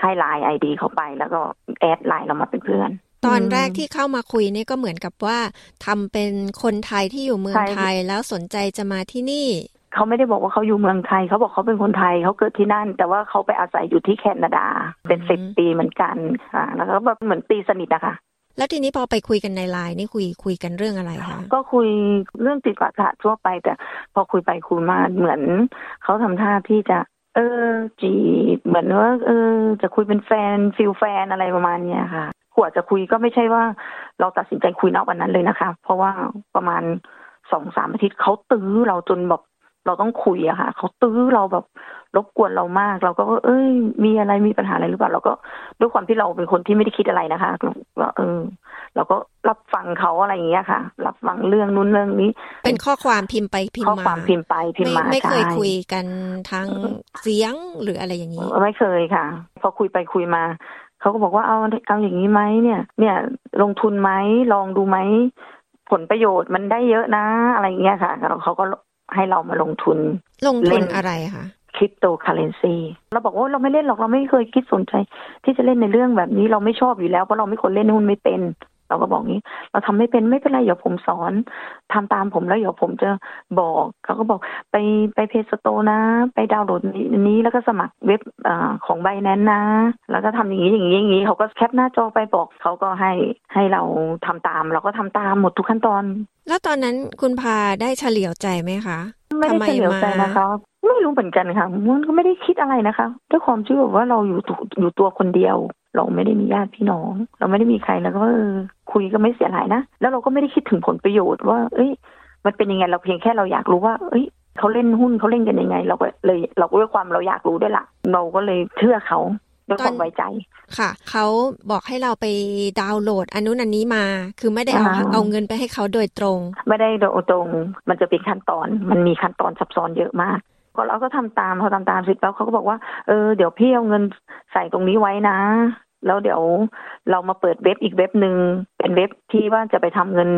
ให้ไลน์ไอดีเขาไป แล้วก็แอดไลน์เรามาเป็นเพื่อน ตอนแรกที่เข้ามาคุยนี่ก็เหมือนกับว่าทำเป็นคนไทยที่อยู่เมืองไทยแล้วสนใจจะมาที่นี่เขาไม่ได้บอกว่าเขาอยู่เมืองไทย เขาบอกเขาเป็นคนไทยเขาเกิดที่นั่น แต่ว่าเขาไปอาศัยอยู่ที่แคนาดา เป็นสิบปีเหมือนกันค่ะแล้วก็แบบเหมือนตีสนิทอะค่ะแล้วทีนี้พอไปคุยกันในไลน์นี่คุยคุยกันเรื่องอะไรคะก็คุยเรื่องติดปัญหาทั่วไป แต่พอคุยไปคุยมาเหมือนเขาทำท่าที่จะ เออจีบเหมือนว่าเออ จะคุยเป็นแฟน feel แฟนอะไรประมาณเนี้ยค่ะ กว่าจะคุยก็ไม่ใช่ว่า เราตัดสินใจคุยณวันนั้นเลยนะคะ เพราะว่าประมาณสองสามอาทิตย์เขาตื้อเราจนแบบเราต้องคุยอะค่ะเขาตื้อเราแบบรบกวนเรามาก เราก็เอ้ย มีอะไรมีปัญหาอะไรหรือเปล่าเราก็ด้วยความที่เราเป็นคนที่ไม่ได้คิดอะไรนะคะก็เออเราก็รับฟังเขาอะไรอย่างเงี้ยค่ะ รับฟังเรื่องนู้นเรื่องนี้ เป็นข้อความพิมพ์ไปพิมพ์มาข้อความพิมพ์ไปพิมพ์มาไม่เคยคุยกันทางเสียงหรืออะไรอย่างนี้ ไม่เคยค่ะ พอคุยไปคุยมา เขาก็บอกว่าเอาเอาอย่างนี้ไหมเนี่ย เนี่ยลงทุนไหมลองดูไหมผลประโยชน์มันได้เยอะนะ อะไรอย่างเงี้ยค่ะเขาก็ให้เรามาลงทุน ลงทุนอะไรคะคริปโตเคอเรนซีเราบอกว่าเราไม่เล่นหรอกเราไม่เคยคิดสนใจ ที่จะเล่นในเรื่องแบบนี้เราไม่ชอบอยู่แล้วเพราะเราไม่คนเล่นหุ้นไม่เป็น เราก็บอกงี้ เราทำไม่เป็นไม่เป็นไรเดี๋ยวผมสอนทำตามผมแล้วเดี๋ยวผมจะบอกเขาก็บอกไปไปเพจสโตนะ ไปดาวน์โหลดนี้แล้วก็สมัครเว็บอของใบนั้นนะ แล้วก็ทำอย่างนี้อย่างนี้อย่างนี้เขาก็แคปหน้าจอไปบอกเขาก็ให้ให้เราทำตาม เราก็ทำตามหมดทุกขั้นตอน แล้วตอนนั้นคุณพาได้เฉลียวใจไหมคะไม่ได้เฉลียวใจนะคะไม่รู้เหมือนกันค่ะมันก็ไม่ได้คิดอะไรนะคะด้วยความที่แบบว่าเราอยู่อยู่ตัวคนเดียว เราไม่ได้มีญาติพี่น้อง เราไม่ได้มีใครแล้วก็เออคุยก็ไม่เสียหายนะ แล้วเราก็ไม่ได้คิดถึงผลประโยชน์ว่า เอ้ย มันเป็นยังไงเราเพียงแค่เราอยากรู้ว่า เอ้ยเขาเล่นหุ้นเขาเล่นกันยังไง เราก็เลยเราก็ด้วยความเราอยากรู้ด้วยละ่ะเราก็เลยเชื่อเขาด้วยความไว้ใจ ค่ะ เขาบอกให้เราไปดาวน์โหลดอันนู้นอันนี้มา คือไม่ได้เอาเอาเงินไปให้เขาโดยตรง ไม่ได้โดยตรง มันจะเป็นขั้นตอน มันมีขั้นตอนซับซ้อนเยอะมาก ก็เราก็ทำตามเขาทำตามเสร็จแล้วเขาก็บอกว่า เออ เดี๋ยวพี่เอาเงินใส่ตรงนี้ไว้นะ แล้วเดี๋ยวเรามาเปิดเว็บอีกเว็บหนึ่งเป็นเว็บที่ว่าจะไปทำเงิน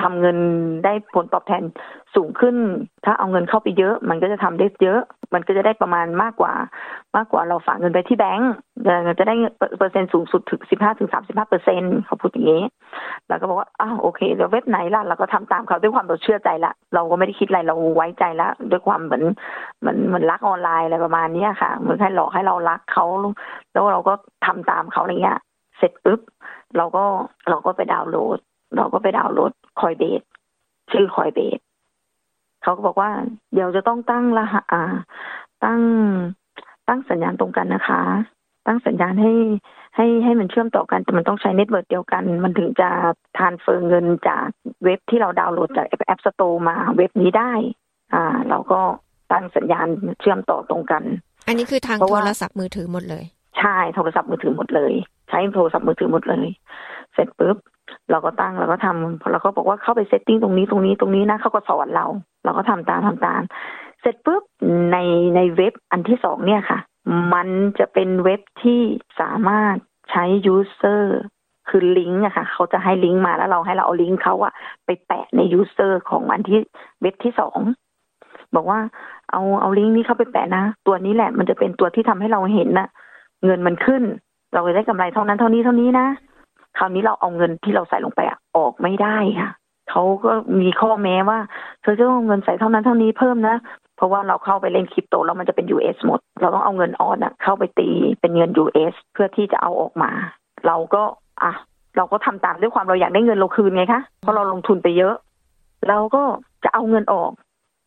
ทำเงินได้ผลตอบแทนสูงขึ้น ถ้าเอาเงินเข้าไปเยอะ มันก็จะทำได้เยอะ มันก็จะได้ประมาณมากกว่า มากกว่าเราฝากเงินไปที่แบงก์จะได้เปอร์เซ็นต์สูงสุดถึงสิบห้าถึงสามสิบห้าเปอร์เซ็นต์เขาพูดอย่างนี้แล้วก็บอกว่าอ้าวโอเคเดี๋ยวเว็บไหนล่ะเราก็ทำตามเขาด้วยความเราเชื่อใจละเราก็ไม่ได้คิดอะไรเราไว้ใจละด้วยความเหมือนเหมือนเหมือนรักออนไลน์อะไรประมาณนี้ค่ะเหมือนให้หลอกให้เรารักเขาแล้วเราก็ทำตามเขาอะไรเงี้ยเสร็จปุ๊บเราก็เราก็ไปดาวน์โหลด เราก็ไปดาวน์โหลด Coinbase ชื่อ Coinbase เขาก็บอกว่า เดี๋ยวจะต้องตั้งรหัสอ่าตั้งตั้งสัญญาณตรงกันนะคะ ตั้งสัญญาณให้ให้ให้มันเชื่อมต่อกันแต่มันต้องใช้ network เดียวกัน มันถึงจะ transfer เงินจากเว็บที่เราดาวน์โหลดจาก App Store มาเว็บนี้ได้ อ่า เราก็ตั้งสัญญาณเชื่อมต่อตรงกัน อันนี้คือทางโทรศัพท์มือถือหมดเลย ใช่โทรศัพท์มือถือหมดเลย ใช้โทรศัพท์มือถือหมดเลย เสร็จปุ๊บ เราก็ตั้งเราก็ทำเราก็บอกว่าเข้าไป setting ตรงนี้ตรงนี้ตรงนี้นะเขาก็สอนเรา เราก็ทำตามทำตาม เสร็จปุ๊บในในเว็บอันที่สองเนี่ยค่ะ มันจะเป็นเว็บที่สามารถใช้ user คือลิงก์อะค่ะเขาจะให้ลิงก์มาแล้วเราให้เราเอาลิงก์เขาอะไปแปะใน user ของอันที่เว็บที่สองบอกว่าเอาเอาลิงก์นี้เข้าไปแปะนะ ตัวนี้แหละมันจะเป็นตัวที่ทำให้เราเห็นนะเงินมันขึ้น เราจะได้กำไรเท่านั้นเท่านี้เท่านี้นะ คราวนี้เราเอาเงินที่เราใส่ลงไปอะออกไม่ได้ค่ะเขาก็มีข้อแม้ว่าเธอจะต้องเงินใส่เท่านั้นเท่านี้เพิ่มนะ เพราะว่าเราเข้าไปเล่นคริปโตแล้วมันจะเป็น US หมด เราต้องเอาเงินออสอะเข้าไปตีเป็นเงิน US เพื่อที่จะเอาออกมา เราก็อะเราก็ทำตามด้วยความเราอยากได้เงินเราคืนไงคะเพราะเราลงทุนไปเยอะ เราก็จะเอาเงินออก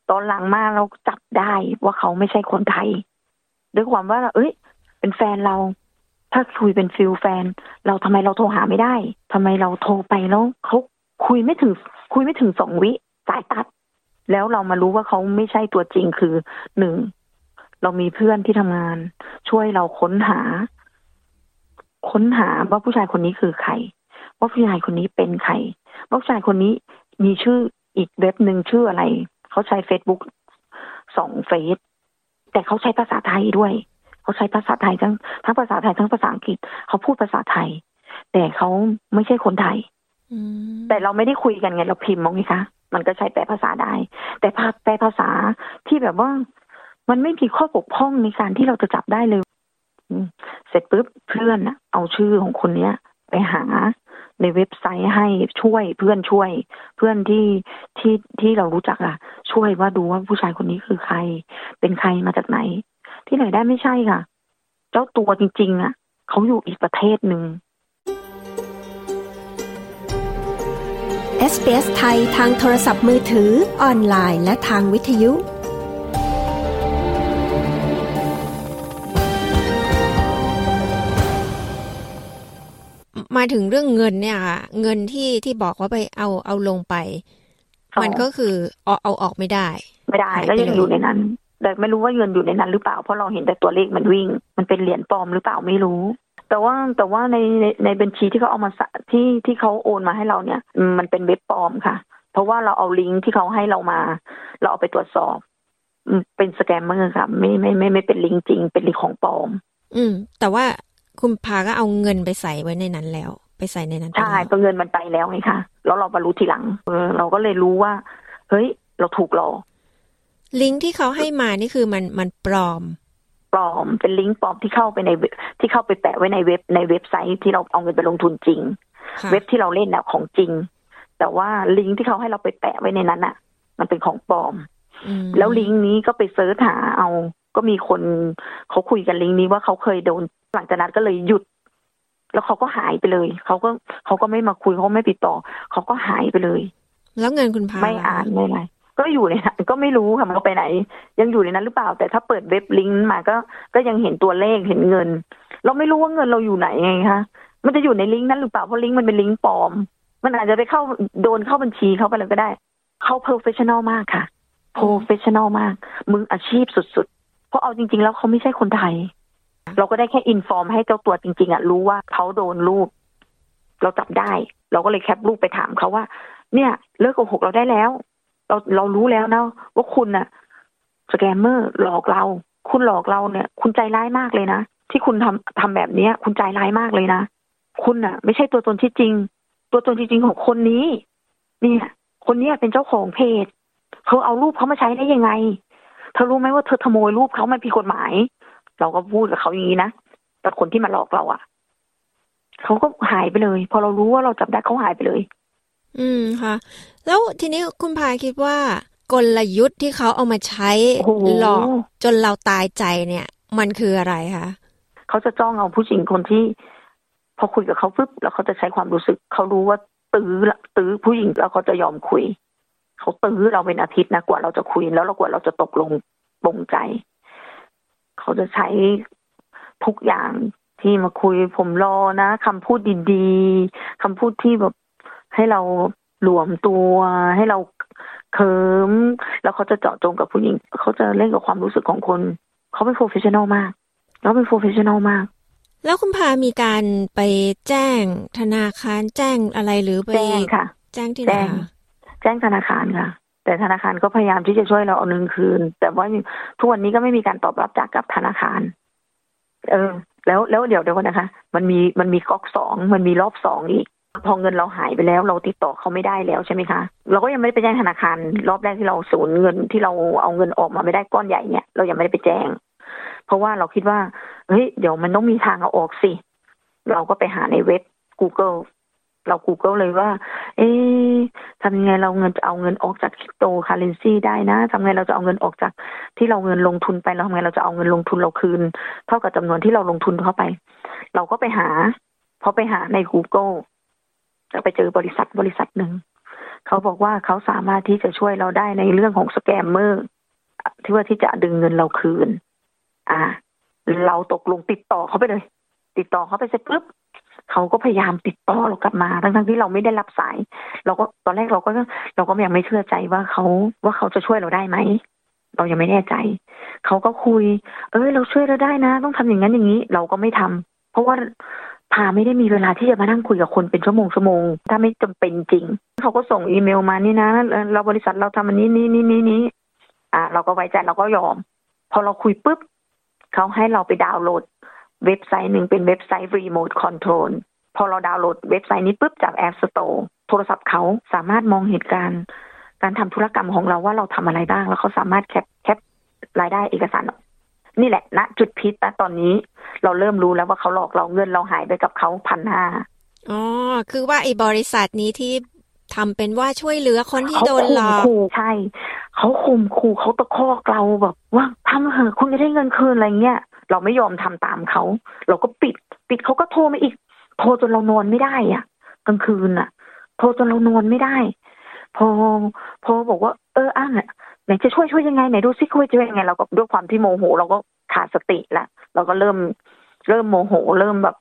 ตอนหลังมาเราจับได้ว่าเขาไม่ใช่คนไทย ด้วยความว่า เอ้ย เป็นแฟนเรา ถ้าคุยเป็นฟิลแฟน เราทำไมเราโทรหาไม่ได้ทำไมเราโทรไปแล้วเขาคุยไม่ถึง คุยไม่ถึงสองวิสายตัด แล้วเรามารู้ว่าเขาไม่ใช่ตัวจริงคือหนึ่งเรามีเพื่อนที่ทำงาน ช่วยเราค้นหา ค้นหาว่าผู้ชายคนนี้คือใคร ว่าผู้ชายคนนี้เป็นใครว่าผู้ชายคนนี้มีชื่ออีกเว็บหนึ่งชื่ออะไร เขาใช้เฟซบุ๊กสองเฟซแต่เขาใช้ภาษาไทยด้วย เขาใช้ภาษาไทยทั้งทั้งภาษาไทยทั้งภาษาอังกฤษเขาพูดภาษาไทย แต่เขาไม่ใช่คนไทยแต่เราไม่ได้คุยกันไงเราพิมพ์มองไงคะมันก็ใช้แปลภาษาได้ แต่แปลภาษาที่แบบว่า มันไม่มีข้อบกพร่องในการที่เราจะจับได้เลยเสร็จปุ๊บเพื่อนเอาชื่อของคนเนี้ย ไปหาในเว็บไซต์ให้ช่วยเพื่อนช่วย เพื่อนที่ที่ที่เรารู้จักอะช่วยว่าดูว่าผู้ชายคนนี้คือใคร เป็นใครมาจากไหน ที่ไหนได้ไม่ใช่ค่ะ เจ้าตัวจริงๆอะเขาอยู่อีกประเทศหนึ่ง SBS ไทยทางโทรศัพท์มือถือออนไลน์และทางวิทยุมาถึงเรื่องเงินเนี่ยค่ะเงินที่ที่บอกว่าไปเอาเอาลงไป มันก็คือเอาเอาออกไม่ได้ ไม่ได้แล้วยังอยู่ในนั้น แต่ไม่รู้ว่าเงินอยู่ในนั้นหรือเปล่าเพราะเราเห็นแต่ตัวเลขมันวิ่ง มันเป็นเหรียญปลอมหรือเปล่าไม่รู้ แต่ว่าแต่ว่าในในในบัญชีที่เขาเอามาที่ที่เขาโอนมาให้เราเนี่ยมันเป็นเว็บปลอมค่ะ เพราะว่าเราเอาลิงก์ที่เขาให้เรามา เราเอาไปตรวจสอบเป็นสแกมเมอร์ค่ะไม่ไม่ไม่ไม่เป็นลิงก์จริง เป็นลิงก์ของปลอม อืม แต่ว่าคุณพาก็เอาเงินไปใส่ไว้ในนั้นแล้ว ไปใส่ในนั้นใช่ตัวเงินมันไปแล้วไงคะแล้วเรามารู้ทีหลังเออเราก็เลยรู้ว่า เฮ้ย เราถูกหลอก ลิงก์ที่เขาให้มานี่คือมันมันปลอม ปลอมเป็นลิงก์ปลอมที่เข้าไปในที่เข้าไปแปะไว้ในเว็บในเว็บไซต์ที่เราเอาเงินไปลงทุนจริง เว็บที่เราเล่นน่ะของจริง แต่ว่าลิงก์ที่เขาให้เราไปแปะไว้ในนั้นน่ะ มันเป็นของปลอม แล้วลิงก์นี้ก็ไปเซิร์ชหาเอา ก็มีคนเขาคุยกันลิงก์นี้ว่าเขาเคยโดนหลังจากนั้นก็เลยหยุด แล้วเขาก็หายไปเลยเขาก็เขาก็ไม่มาคุยเขาไม่ติดต่อเขาก็หายไปเลย แล้วเงินคุณพาไม่อ่านไม่อะไร ก็อยู่ในนั้นก็ไม่รู้ค่ะมันไปไหน ยังอยู่ในนั้นหรือเปล่า แต่ถ้าเปิดเว็บลิงก์มาก็ก็ยังเห็นตัวเลขเห็นเงิน เราไม่รู้ว่าเงินเราอยู่ไหนไงคะมันจะอยู่ในลิงก์นั้นหรือเปล่าเพราะลิงก์มันเป็นลิงก์ปลอม มันอาจจะไปเข้าโดนเข้าบัญชีเขาไปเลยก็ได้เขา professional มากค่ะ professional มากมืออาชีพสุดๆ เพราะเอาจริง ๆ แล้วเขาไม่ใช่คนไทย เราก็ได้แค่ inform ให้เจ้าตัวจริง ๆอะรู้ว่าเขาโดนรูป เราจับได้ เราก็เลยแคปรูปไปถามเขาว่า เนี่ย เลิกโกหกเราได้แล้ว เราเรารู้แล้วนะว่าคุณน่ะสแกมเมอร์หลอกเรา คุณหลอกเราเนี่ย คุณใจร้ายมากเลยนะที่คุณทำทำแบบเนี้ย คุณใจร้ายมากเลยนะคุณน่ะ ไม่ใช่ตัวตนที่จริง ตัวตนที่จริงของคนนี้ เนี่ย คนเนี้ยเป็นเจ้าของเพจเขาเอารูปเขามาใช้ได้ยังไง เธอรู้ไหมว่าเธอขโมยรูปเขามันผิดกฎหมาย เราก็พูดกับเขาอย่างนี้นะแต่คนที่มาหลอกเราอะ่ะเขาก็หายไปเลย พอเรารู้ว่าเราจับได้เขาหายไปเลย อืมค่ะ แล้วทีนี้คุณพาคิดว่ากลยุทธ์ที่เขาเอามาใช้หลอกจนเราตายใจเนี่ย มันคืออะไรคะเขาจะจ้องเอาผู้หญิงคนที่ พอคุยกับเขาปุ๊บแล้วเขาจะใช้ความรู้สึก เขารู้ว่าตื้อตื้อผู้หญิงแล้วเขาจะยอมคุย เขาตื้อเราเป็นอาทิตย์นะกว่าเราจะคุยแล้วเรากว่าเราจะตกลงปรงใจ เขาจะใช้ทุกอย่างที่มาคุยผมรอนะคำพูดดีๆคำพูดที่แบบให้เรา หลวมตัวให้เราเคลิ้มแล้วเขาจะเจาะจงกับผู้หญิง เขาจะเล่นกับความรู้สึกของคน เขาเป็น professional มากแล้วเป็น professional มาก แล้วคุณพามีการไปแจ้งธนาคารแจ้งอะไรหรือไปแจ้งค่ะ แจ้งที่ไหนแจ้งธนาคารค่ะ แต่ธนาคารก็พยายามที่จะช่วยเราเอาเงินคืน แต่ว่าทุกวันนี้ก็ไม่มีการตอบรับจากกับธนาคาร เออ แล้วแล้วเดี๋ยวเดี๋ยวนะคะ มันมีมันมีก๊อกสองมันมีรอบสองอีก พอเงินเราหายไปแล้ว เราติดต่อเขาไม่ได้แล้วใช่ไหมคะ เราก็ยังไม่ได้ไปแจ้งธนาคาร รอบแรกที่เราสูญเงินที่เราเอาเงินออกมาไม่ได้ก้อนใหญ่เนี่ย เรายังไม่ได้ไปแจ้ง เพราะว่าเราคิดว่าเฮ้ยเดี๋ยวมันต้องมีทางเอาออกสิ เราก็ไปหาในเว็บ Google เรา Google เลยว่า เอ๊ทำยังไงเราเงินจะเอาเงินออกจากคริปโตคาเรนซีได้นะทำไงเราจะเอาเงินออกจากที่เราเงินลงทุนไปเราทำไงเราจะเอาเงินลงทุนเราคืน เท่ากับจำนวนที่เราลงทุนเข้าไป เราก็ไปหาพอไปหาใน Google จะไปเจอบริษัทบริษัทหนึ่งเขาบอกว่าเขาสามารถที่จะช่วยเราได้ในเรื่องของ scammer ที่ว่าที่จะดึงเงินเราคืน อ่า เราตกลงติดต่อเขาไปเลย ติดต่อเขาไปเสร็จปุ๊บเขาก็พยายามติดต่อเรากลับมาทั้งๆที่เราไม่ได้รับสาย เราก็ตอนแรกเราก็เราก็ยังไม่เชื่อใจว่าเขาว่าเขาจะช่วยเราได้ไหมเรายังไม่แน่ใจ เขาก็คุย เออเราช่วยเราได้นะ ต้องทำอย่างนั้นอย่างนี้ เราก็ไม่ทำเพราะว่า พาไม่ได้มีเวลาที่จะมานั่งคุยกับคนเป็นชั่วโมงชั่วโมง ถ้าไม่จำเป็นจริง เขาก็ส่งอีเมลมานี่นะ เราบริษัทเราทำอันนี้นี่นี่นี่นี่อ่า เราก็ไว้ใจเราก็ยอม พอเราคุยปุ๊บเขาให้เราไปดาวน์โหลด เว็บไซต์หนึ่งเป็นเว็บไซต์ Remote Control พอเราดาวน์โหลดเว็บไซต์นี้ปุ๊บจาก App Store โทรศัพท์เขาสามารถมองเหตุการณ์ การทำธุรกรรมของเราว่าเราทำอะไรบ้าง แล้วเขาสามารถแคปแคปรายได้เอกสาร นี่แหละณนะจุดพิษนะตอนนี้ เราเริ่มรู้แล้วว่าเขาหลอกเราเงินเราหายไปกับเขาพันห้าอ๋อคือว่าไอ้บริษัทนี้ที่ทำเป็นว่าช่วยเหลือคนที่โดนหลอกใช่ เขาคุมขู่เขาตะคอกเราแบบว่าทำเหอะคุณจะได้เงินคืนอะไรเงี้ยเราไม่ยอมทำตามเขา เราก็ปิด ปิดเขาก็โทรมาอีก โทรจนเรานอนไม่ได้อะกลางคืนอะ โทรจนเรานอนไม่ได้ พอพอบอกว่า เอออะ ไหนจะช่วยช่วยยังไงไหนดูซิช่วยช่วยยังไงเราก็ด้วยความที่โมโห เราก็ขาดสติละเราก็เริ่มเริ่มโมโห เริ่มแบบ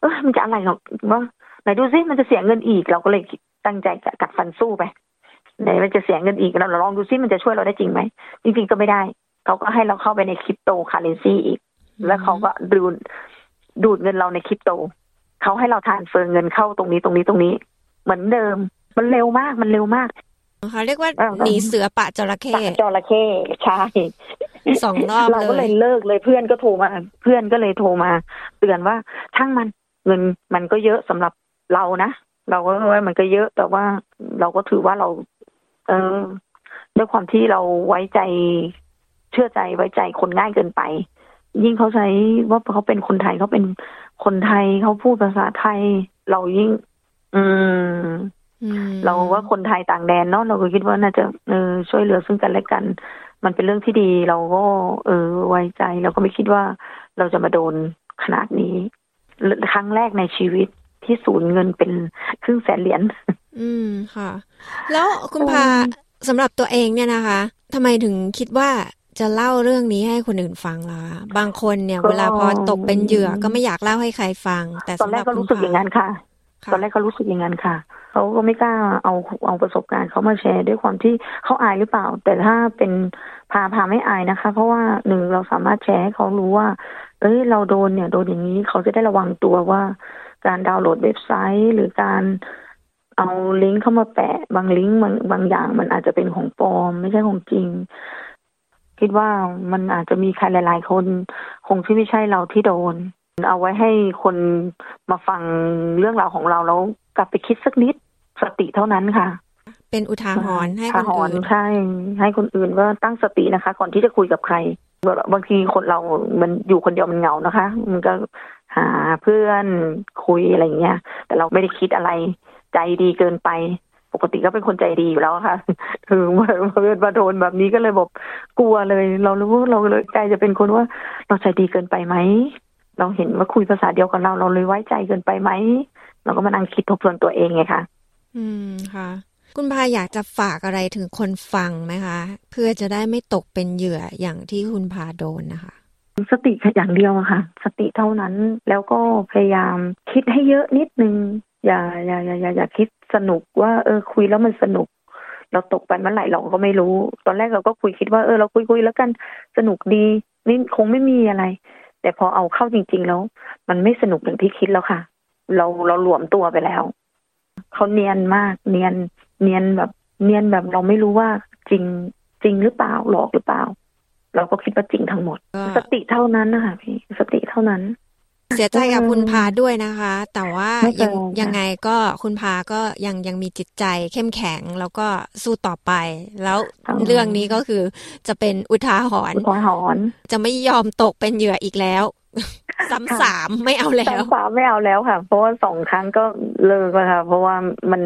เออมันจะอะไรหรอกว่าไหนดูซิมันจะเสียเงินอีก เราก็เลยตั้งใจกัดฟันสู้ไปไหนมันจะเสียเงินอีกเราลองดูซิมันจะช่วยเราได้จริงไหมจริงๆก็ไม่ได้ เขาก็ให้เราเข้าไปในคริปโตคาเรนซีอีก แล้วเขาก็ดูดดูดเงินเราในคริปโต เขาให้เราทานเฟิร์เงินเข้าตรงนี้ตรงนี้ตรงนี้ เหมือนเดิม มันเร็วมากมันเร็วมาก เขาเรียกว่าหนีเสือปะจระเข้จระเข้ใช่สองรอบเราก็เลยเลิกเลยเพื่อนก็โทรมา เพื่อนก็เลยโทรมา เตือนว่าช่างมันเงินมันก็เยอะสำหรับเรานะเราก็ว่ามันก็เยอะแต่ว่าเราก็ถือว่าเรา เออด้วยความที่เราไว้ใจเชื่อใจไว้ใจคนง่ายเกินไป ยิ่งเขาใช้ว่าเขาเป็นคนไทยเขาเป็นคนไทยเขาพูดภาษาไทย เรายิ่ง อืม เราว่าคนไทยต่างแดนเนาะเราก็คิดว่าน่าจะเออช่วยเหลือซึ่งกันและกัน มันเป็นเรื่องที่ดี เราก็ เออไว้ใจ เราก็ไม่คิดว่าเราจะมาโดนขนาดนี้ ครั้งแรกในชีวิตที่สูญเงินเป็นครึ่งแสนเหรียญอืมค่ะ แล้วคุณพาสำหรับตัวเองเนี่ยนะคะทำไมถึงคิดว่าจะเล่าเรื่องนี้ให้คนอื่นฟังล่ะบางคนเนี่ย เวลาพอตกเป็นเหยื่อก็ไม่อยากเล่าให้ใครฟัง แต่ตอนแรกก็รู้สึกอย่างนั้นค่ะ ตอนแรกก็รู้สึกอย่างนั้นค่ะ เขาก็ไม่กล้าเอาเอาประสบการณ์เขามาแชร์ด้วยความที่เขาอายหรือเปล่า แต่ถ้าเป็นพาพาไม่อายนะคะ เพราะว่าหนึ่งเราสามารถแชร์ให้เขารู้ว่า เอ้ยเราโดนเนี่ยโดนอย่างนี้เขาจะได้ระวังตัวว่า การดาวน์โหลดเว็บไซต์หรือการเอาลิงก์เข้ามาแปะ บางลิงก์บางบางอย่างมันอาจจะเป็นของปลอม ไม่ใช่ของจริง คิดว่ามันอาจจะมีใครหลาย ๆ คน คงที่ไม่ใช่เราที่โดน เอาไว้ให้คนมาฟังเรื่องราวของเราแล้วกลับไปคิดสักนิด สติเท่านั้นค่ะ เป็นอุทาหรณ์ให้คนอื่นใช่ให้คนอื่นว่าตั้งสตินะคะ ก่อนที่จะคุยกับใครบางทีคนเรามันอยู่คนเดียวมันเหงานะคะ มันก็หาเพื่อนคุยอะไรเงี้ย แต่เราไม่ได้คิดอะไรใจดีเกินไป ปกติก็เป็นคนใจดีอยู่แล้วค่ะคือมาเกิดมาโดนแบบนี้ก็เลยบอกกลัวเลย เรารู้ว่าเราเลยใจจะเป็นคนว่า เราใจดีเกินไปไหมเราเห็นว่าคุยภาษาเดียวกับเราเราเลยไว้ใจเกินไปไหมเราก็มานั่งคิดทบทวนตัวเองไงคะ อืมค่ะ คุณพาอยากจะฝากอะไรถึงคนฟังไหมคะ เพื่อจะได้ไม่ตกเป็นเหยื่ออย่างที่คุณพาโดนนะคะสติแค่อย่างเดียวอะค่ะ สติเท่านั้นแล้วก็พยายามคิดให้เยอะนิดนึง อย่าอย่าอย่าอย่าอย่าคิดสนุกว่าเออคุยแล้วมันสนุก เราตกไปเมื่อไหร่เราก็ไม่รู้ ตอนแรกเราก็คุยคิดว่าเออเราคุยคุยแล้วกันสนุกดีนี่คงไม่มีอะไร แต่พอเอาเข้าจริง ๆ แล้ว มันไม่สนุกอย่างที่คิดแล้วค่ะ เราเราหลวมตัวไปแล้ว เขาเนียนมาก เนียน เนียนแบบ เนียนแบบเราไม่รู้ว่าจริงจริงหรือเปล่าหลอกหรือเปล่า เราก็คิดว่าจริงทั้งหมด สติเท่านั้นนะคะพี่สติเท่านั้น เสียใจกับคุณพาด้วยนะคะ แต่ว่ายังยังไงก็คุณพาก็ยังยังมีจิตใจเข้มแข็งแล้วก็สู้ต่อไป แล้วเรื่องนี้ก็คือจะเป็นอุทาหรณ์อุทาหรณ์จะไม่ยอมตกเป็นเหยื่ออีกแล้ว ซ้ำสามไม่เอาแล้วซ้ำสามไม่เอาแล้วค่ะ เพราะว่าสองครั้งก็เลิกแล้วค่ะ เพราะว่ามัน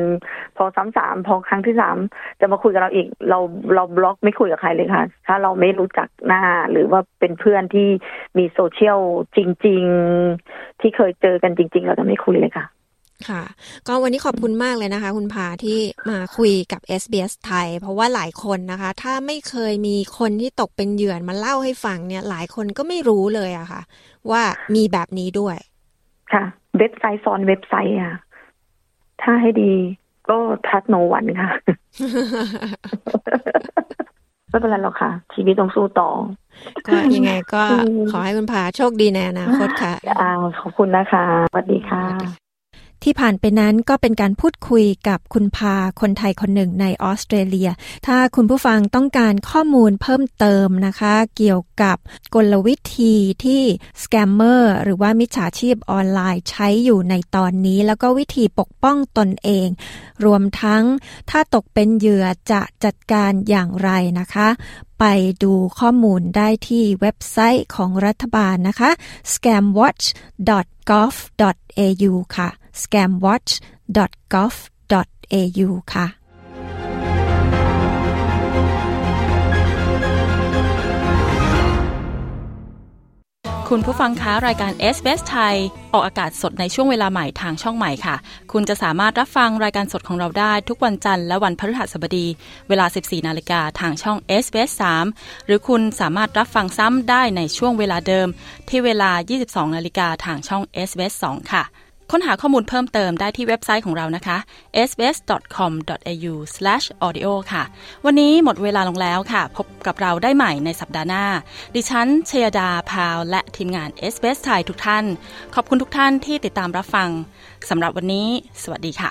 พอซ้ำสามพอครั้งที่สามจะมาคุยกับเราอีก เราเราบล็อกไม่คุยกับใครเลยค่ะ ถ้าเราไม่รู้จักหน้าหรือว่าเป็นเพื่อนที่มีโซเชียลจริง ๆ ที่เคยเจอกันจริง ๆ เราจะไม่คุยเลยค่ะ ค่ะ ก็วันนี้ขอบคุณมากเลยนะคะ คุณพาที่มาคุยกับ SBS ไทย เพราะว่าหลายคนนะคะ ถ้าไม่เคยมีคนที่ตกเป็นเหยื่อมาเล่าให้ฟังเนี่ย หลายคนก็ไม่รู้เลยอะค่ะ ว่ามีแบบนี้ด้วย ค่ะ เว็บไซต์ซ้อนเว็บไซต์อะถ้าให้ดีก็ทัดโนวันค่ะไม่เป็นไรหรอกค่ะ ชีวิตต้องสู้ต่อ ก็ยังไงก็ขอให้คุณพาโชคดีในอนาคตค่ะอ่าขอบคุณนะคะสวัสดีค่ะ ที่ผ่านไปนั้นก็เป็นการพูดคุยกับคุณพาคนไทยคนหนึ่งในออสเตรเลีย ถ้าคุณผู้ฟังต้องการข้อมูลเพิ่มเติมนะคะ เกี่ยวกับกลวิธีที่ scammer หรือว่ามิจฉาชีพออนไลน์ใช้อยู่ในตอนนี้ แล้วก็วิธีปกป้องตนเอง รวมทั้งถ้าตกเป็นเหยื่อจะจัดการอย่างไรนะคะ ไปดูข้อมูลได้ที่เว็บไซต์ของรัฐบาลนะคะ scamwatch.gov.au ค่ะ scamwatch.gov.au ค่ะคุณผู้ฟังคะรายการ s อ s ไทยออกอากาศสดในช่วงเวลาใหม่ทางช่องใหม่ค่ะ คุณจะสามารถรับฟังรายการสดของเราได้ทุกวันจันทร์และวันพฤหัสบดี เวลา 14 นาฬิกาทางช่อง s อ s 3หรือคุณสามารถรับฟังซ้ำได้ในช่วงเวลาเดิม ที่เวลา 22 นาฬิกาทางช่อง s อ s 2ค่ะ ค้นหาข้อมูลเพิ่มเติมได้ที่เว็บไซต์ของเรานะคะ sbs.com.au/audio ค่ะ วันนี้หมดเวลาลงแล้วค่ะ พบกับเราได้ใหม่ในสัปดาห์หน้า ดิฉันเชยดาพาว และทีมงาน SBS ไทยทุกท่าน ขอบคุณทุกท่านที่ติดตามรับฟังสำหรับวันนี้ สวัสดีค่ะ